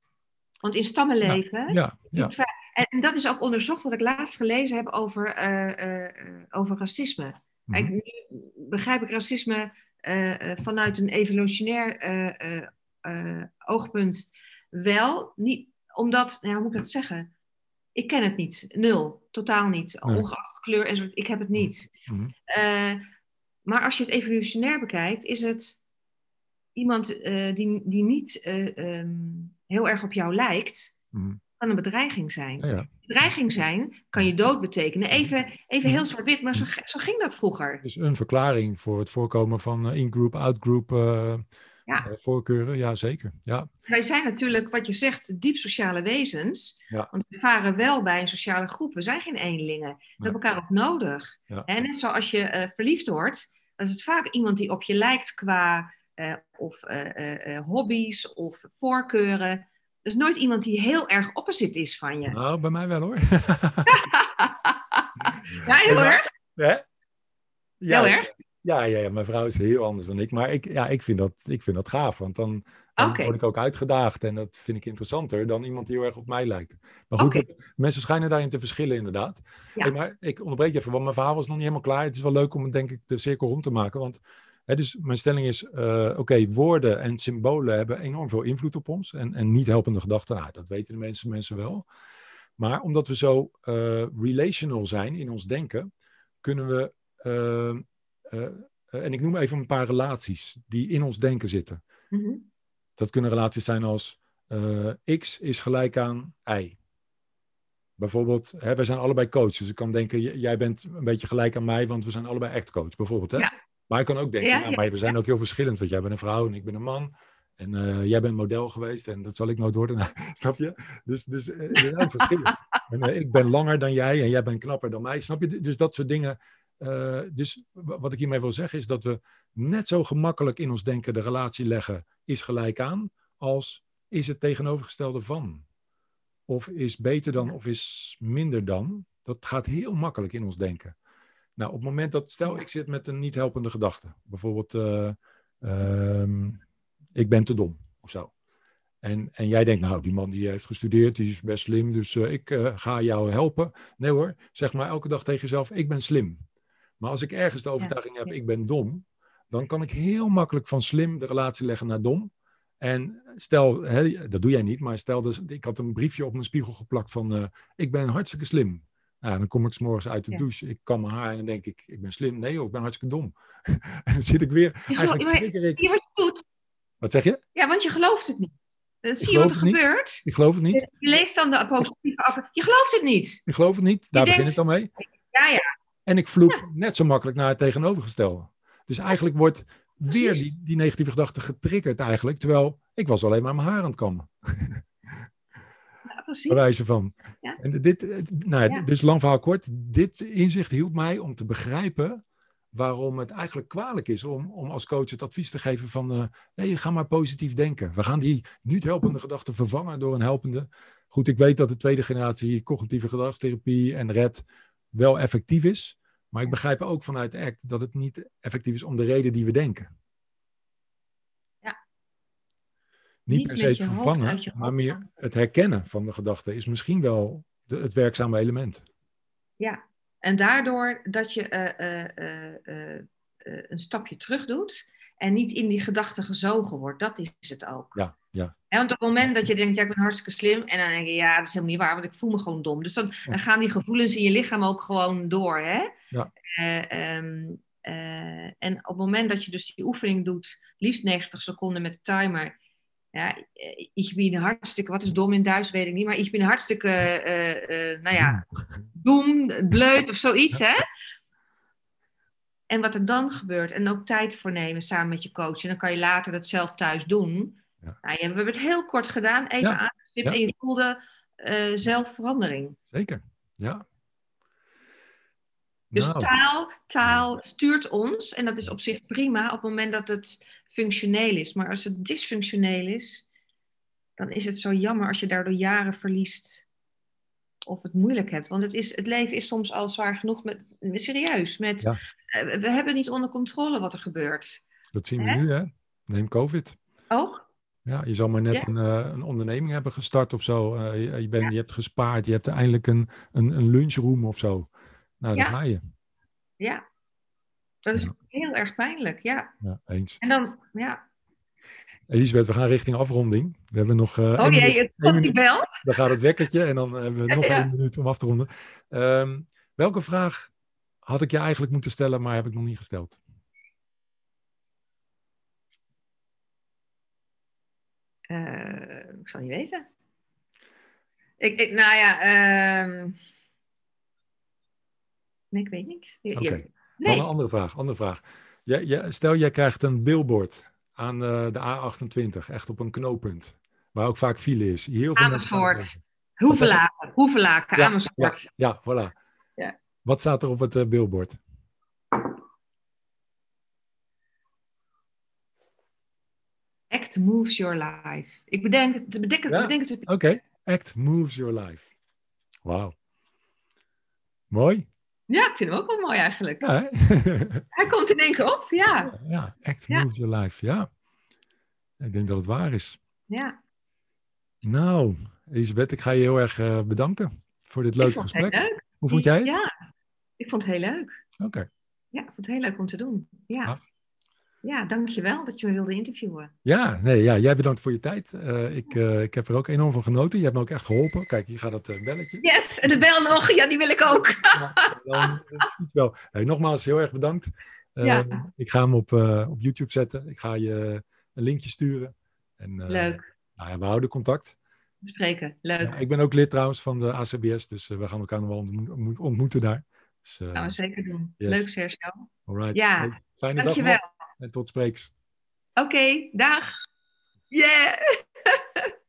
Want in stammenleven, ja, ja, en dat is ook onderzocht wat ik laatst gelezen heb over, uh, uh, over racisme. Mm -hmm. ik, begrijp ik racisme vanuit een evolutionair oogpunt wel. Niet, omdat, nou, hoe moet ik dat zeggen? Ik ken het niet. Nul. Totaal niet. Nee. Ongeacht kleur en zo. Ik heb het niet. Mm -hmm. maar als je het evolutionair bekijkt, is het iemand die, die niet um, heel erg op jou lijkt. Mm -hmm kan een bedreiging zijn. Ja, ja. Bedreiging zijn kan je dood betekenen. Even, even heel zwart-wit, maar zo, zo, ging dat vroeger. Dus een verklaring voor het voorkomen van uh, in-group, out-group uh, ja. uh, voorkeuren. Ja, zeker. Ja. Wij zijn natuurlijk, wat je zegt, diep sociale wezens. Want we varen wel bij een sociale groep. We zijn geen eenlingen. We hebben elkaar ook nodig. En net zoals je verliefd wordt, dan is het vaak iemand die op je lijkt qua eh, of eh, eh, hobby's of voorkeuren. Er is nooit iemand die heel erg opposite is van je. Nou, bij mij wel hoor. ja, heel erg. Hè? Ja, Heel erg? Ja, ja, ja, mijn vrouw is heel anders dan ik. Maar ik, ja, ik, vind, dat, ik vind dat gaaf. Want dan, word ik ook uitgedaagd. En dat vind ik interessanter dan iemand die heel erg op mij lijkt. Maar goed, mensen schijnen daarin te verschillen inderdaad. Ja. Hey, maar ik onderbreek je even, want mijn verhaal was nog niet helemaal klaar. Het is wel leuk om denk ik de cirkel rond te maken. Want hè, dus mijn stelling is, eh, oké, woorden en symbolen hebben enorm veel invloed op ons. En, en niet helpende gedachten, nou, dat weten de mensen, mensen wel. Maar omdat we zo eh, relational zijn in ons denken, kunnen we, eh, eh, en ik noem even een paar relaties die in ons denken zitten. Mhm. Dat kunnen relaties zijn als x is gelijk aan y. Bijvoorbeeld, hè, wij zijn allebei coach, dus ik kan denken, jij bent een beetje gelijk aan mij, want we zijn allebei echt coach, bijvoorbeeld. Hè? Ja. Maar ik kan ook denken, Ja, ja, ja, maar we zijn ook heel verschillend, want jij bent een vrouw en ik ben een man. En eh, jij bent model geweest en dat zal ik nooit worden, snap je? Dus, dus eh, er zijn ook verschillen. En, eh, ik ben langer dan jij en jij bent knapper dan mij, snap je? Dus dat soort dingen. Dus wa- wat ik hiermee wil zeggen is dat we net zo gemakkelijk in ons denken de relatie leggen is gelijk aan, als is het tegenovergestelde van. Of is beter dan of is minder dan. Dat gaat heel makkelijk in ons denken. Nou, op het moment dat, stel ik zit met een niet helpende gedachte. Bijvoorbeeld, eh, ehm, ik ben te dom of zo. En, en jij denkt, nou, die man die heeft gestudeerd, die is best slim, dus eh, ik eh, ga jou helpen. Nee hoor, zeg maar elke dag tegen jezelf, ik ben slim. Maar als ik ergens de overtuiging heb, ik ben dom, dan kan ik heel makkelijk van slim de relatie leggen naar dom. En stel, hè, dat doe jij niet, maar stel, dus, ik had een briefje op mijn spiegel geplakt van, ik ben hartstikke slim. Nou, dan kom ik 's morgens uit de Ja. douche, ik kan mijn haar en dan denk ik, ik ben slim. Nee joh, ik ben hartstikke dom. en dan zit ik weer, geloof- eigenlijk maar- trigger ik. Je wat je zeg je? Ja, want je gelooft het niet. Dan zie je wat er niet. gebeurt. Ik geloof het niet. Je leest dan de apostolieke af. Je gelooft het niet. Ik geloof het niet. Daar begin denkt- ik dan mee. Ja, ja. En ik vloep net zo makkelijk naar het tegenovergestelde. Dus eigenlijk wordt weer die, die negatieve gedachte getriggerd eigenlijk. Terwijl ik was alleen maar mijn haar aan het kammen. precies. Wijze van. Ja. En dit, eh, nou, ja, dus lang verhaal kort. Dit inzicht hielp mij om te begrijpen waarom het eigenlijk kwalijk is om, om als coach het advies te geven van eh nee, ga maar positief denken. We gaan die niet helpende gedachte vervangen door een helpende. Goed, ik weet dat de tweede generatie cognitieve gedragstherapie en RED wel effectief is. Maar ik begrijp ook vanuit ACT dat het niet effectief is om de reden die we denken. Ja. Niet, Niet per se het vervangen, maar meer het herkennen van de gedachte is misschien wel de, het werkzame element. Ja, en daardoor dat je eh, eh, eh, een stapje terug doet en niet in die gedachte gezogen wordt. Dat is het ook. Ja, ja. En want op het moment dat je denkt, ja, ik ben hartstikke slim, en dan denk je, ja, dat is helemaal niet waar, want ik voel me gewoon dom. Dus dan, dan gaan die gevoelens in je lichaam ook gewoon door, hè? Ja. Eh, ehm, eh, en op het moment dat je dus die oefening doet, liefst 90 seconden met de timer, ja, eh, ik ben hartstikke, wat is dom in Duits, weet ik niet, maar ik ben hartstikke, eh, eh, nou ja, doem, bleut of zoiets, hè? En wat er dan gebeurt, en ook tijd voor nemen samen met je coach, en dan kan je later dat zelf thuis doen. Ja. Nou, we hebben het heel kort gedaan, even Ja. aangestipt, en je voelde zelfverandering. Zeker, ja. Dus Nou, taal, taal stuurt ons, en dat is op zich prima op het moment dat het functioneel is. Maar als het dysfunctioneel is, dan is het zo jammer als je daardoor jaren verliest of het moeilijk hebt. Want het, is, het leven is soms al zwaar genoeg, met, serieus. Met, Ja. eh, we hebben niet onder controle wat er gebeurt. dat zien we Hè? nu, hè? Neem COVID. Ook? Ja, je zal maar net Ja. een, eh, een onderneming hebben gestart of zo. Eh, je, je, bent, Ja. je hebt gespaard, je hebt eindelijk een, een, een lunchroom of zo. Nou, daar ga je. Ja. Dat is heel erg pijnlijk, ja. Ja, eens. En dan, ja. Elisabeth, we gaan richting afronding. We hebben nog. eh, Oh jee, het komt die minuut. bel. Dan gaat het wekkertje en dan hebben we nog Ja. één minuut om af te ronden. Ehm, welke vraag had ik je eigenlijk moeten stellen, maar heb ik nog niet gesteld? Eh, ik zal niet weten. Ik, ik, nou ja, ehm nee, ik weet niet. Je- nee, een andere vraag. Andere vraag. Stel, jij krijgt een billboard aan eh, de A28, echt op een knooppunt, waar ook vaak file is. Heel veel Amersfoort. Hoevelaken, Hoevelaken, Ja, Amersfoort. Ja, voilà. Ja. Wat staat er op het eh, billboard? Act Moves Your Life. Ik bedenk, het- bedenk, bedenk het. Oké, Act Moves Your Life. Wauw. Mooi. Ja, ik vind hem ook wel mooi eigenlijk. Ja? Hij komt in één keer op, ja. ja, Act Ja. Moves Your Life. Ja. Ik denk dat het waar is. ja. Nou, Elisabeth, ik ga je heel erg eh, bedanken voor dit Ik leuke vond het heel gesprek. leuk. Hoe vond jij het? Ja, ik vond het heel leuk. Oké. Ja, ik vond het heel leuk om te doen. Ja. Ja, dankjewel dat je me wilde interviewen. Ja, nee, ja, jij bedankt voor je tijd. Eh, ik, eh, ik heb er ook enorm van genoten. Je hebt me ook echt geholpen. Kijk, hier gaat het eh, belletje. Yes, en de bel nog. Ja, die wil ik ook. Ja, dan, goed wel. Hey, nogmaals, heel erg bedankt. Ja. Ik ga hem op, op YouTube zetten. Ik ga je een linkje sturen. En, Leuk. Nou ja, we houden contact. Bespreken. Leuk. Ja, ik ben ook lid trouwens van de ACBS, dus we gaan elkaar nog wel ontmo- ontmo- ontmoeten daar. Dus, Gaan we zeker doen. yes. Leuk, Sergio. alright. Ja, Hey, Fijne dag Dankjewel. nog en tot spreeks. Oké, dag. Yeah.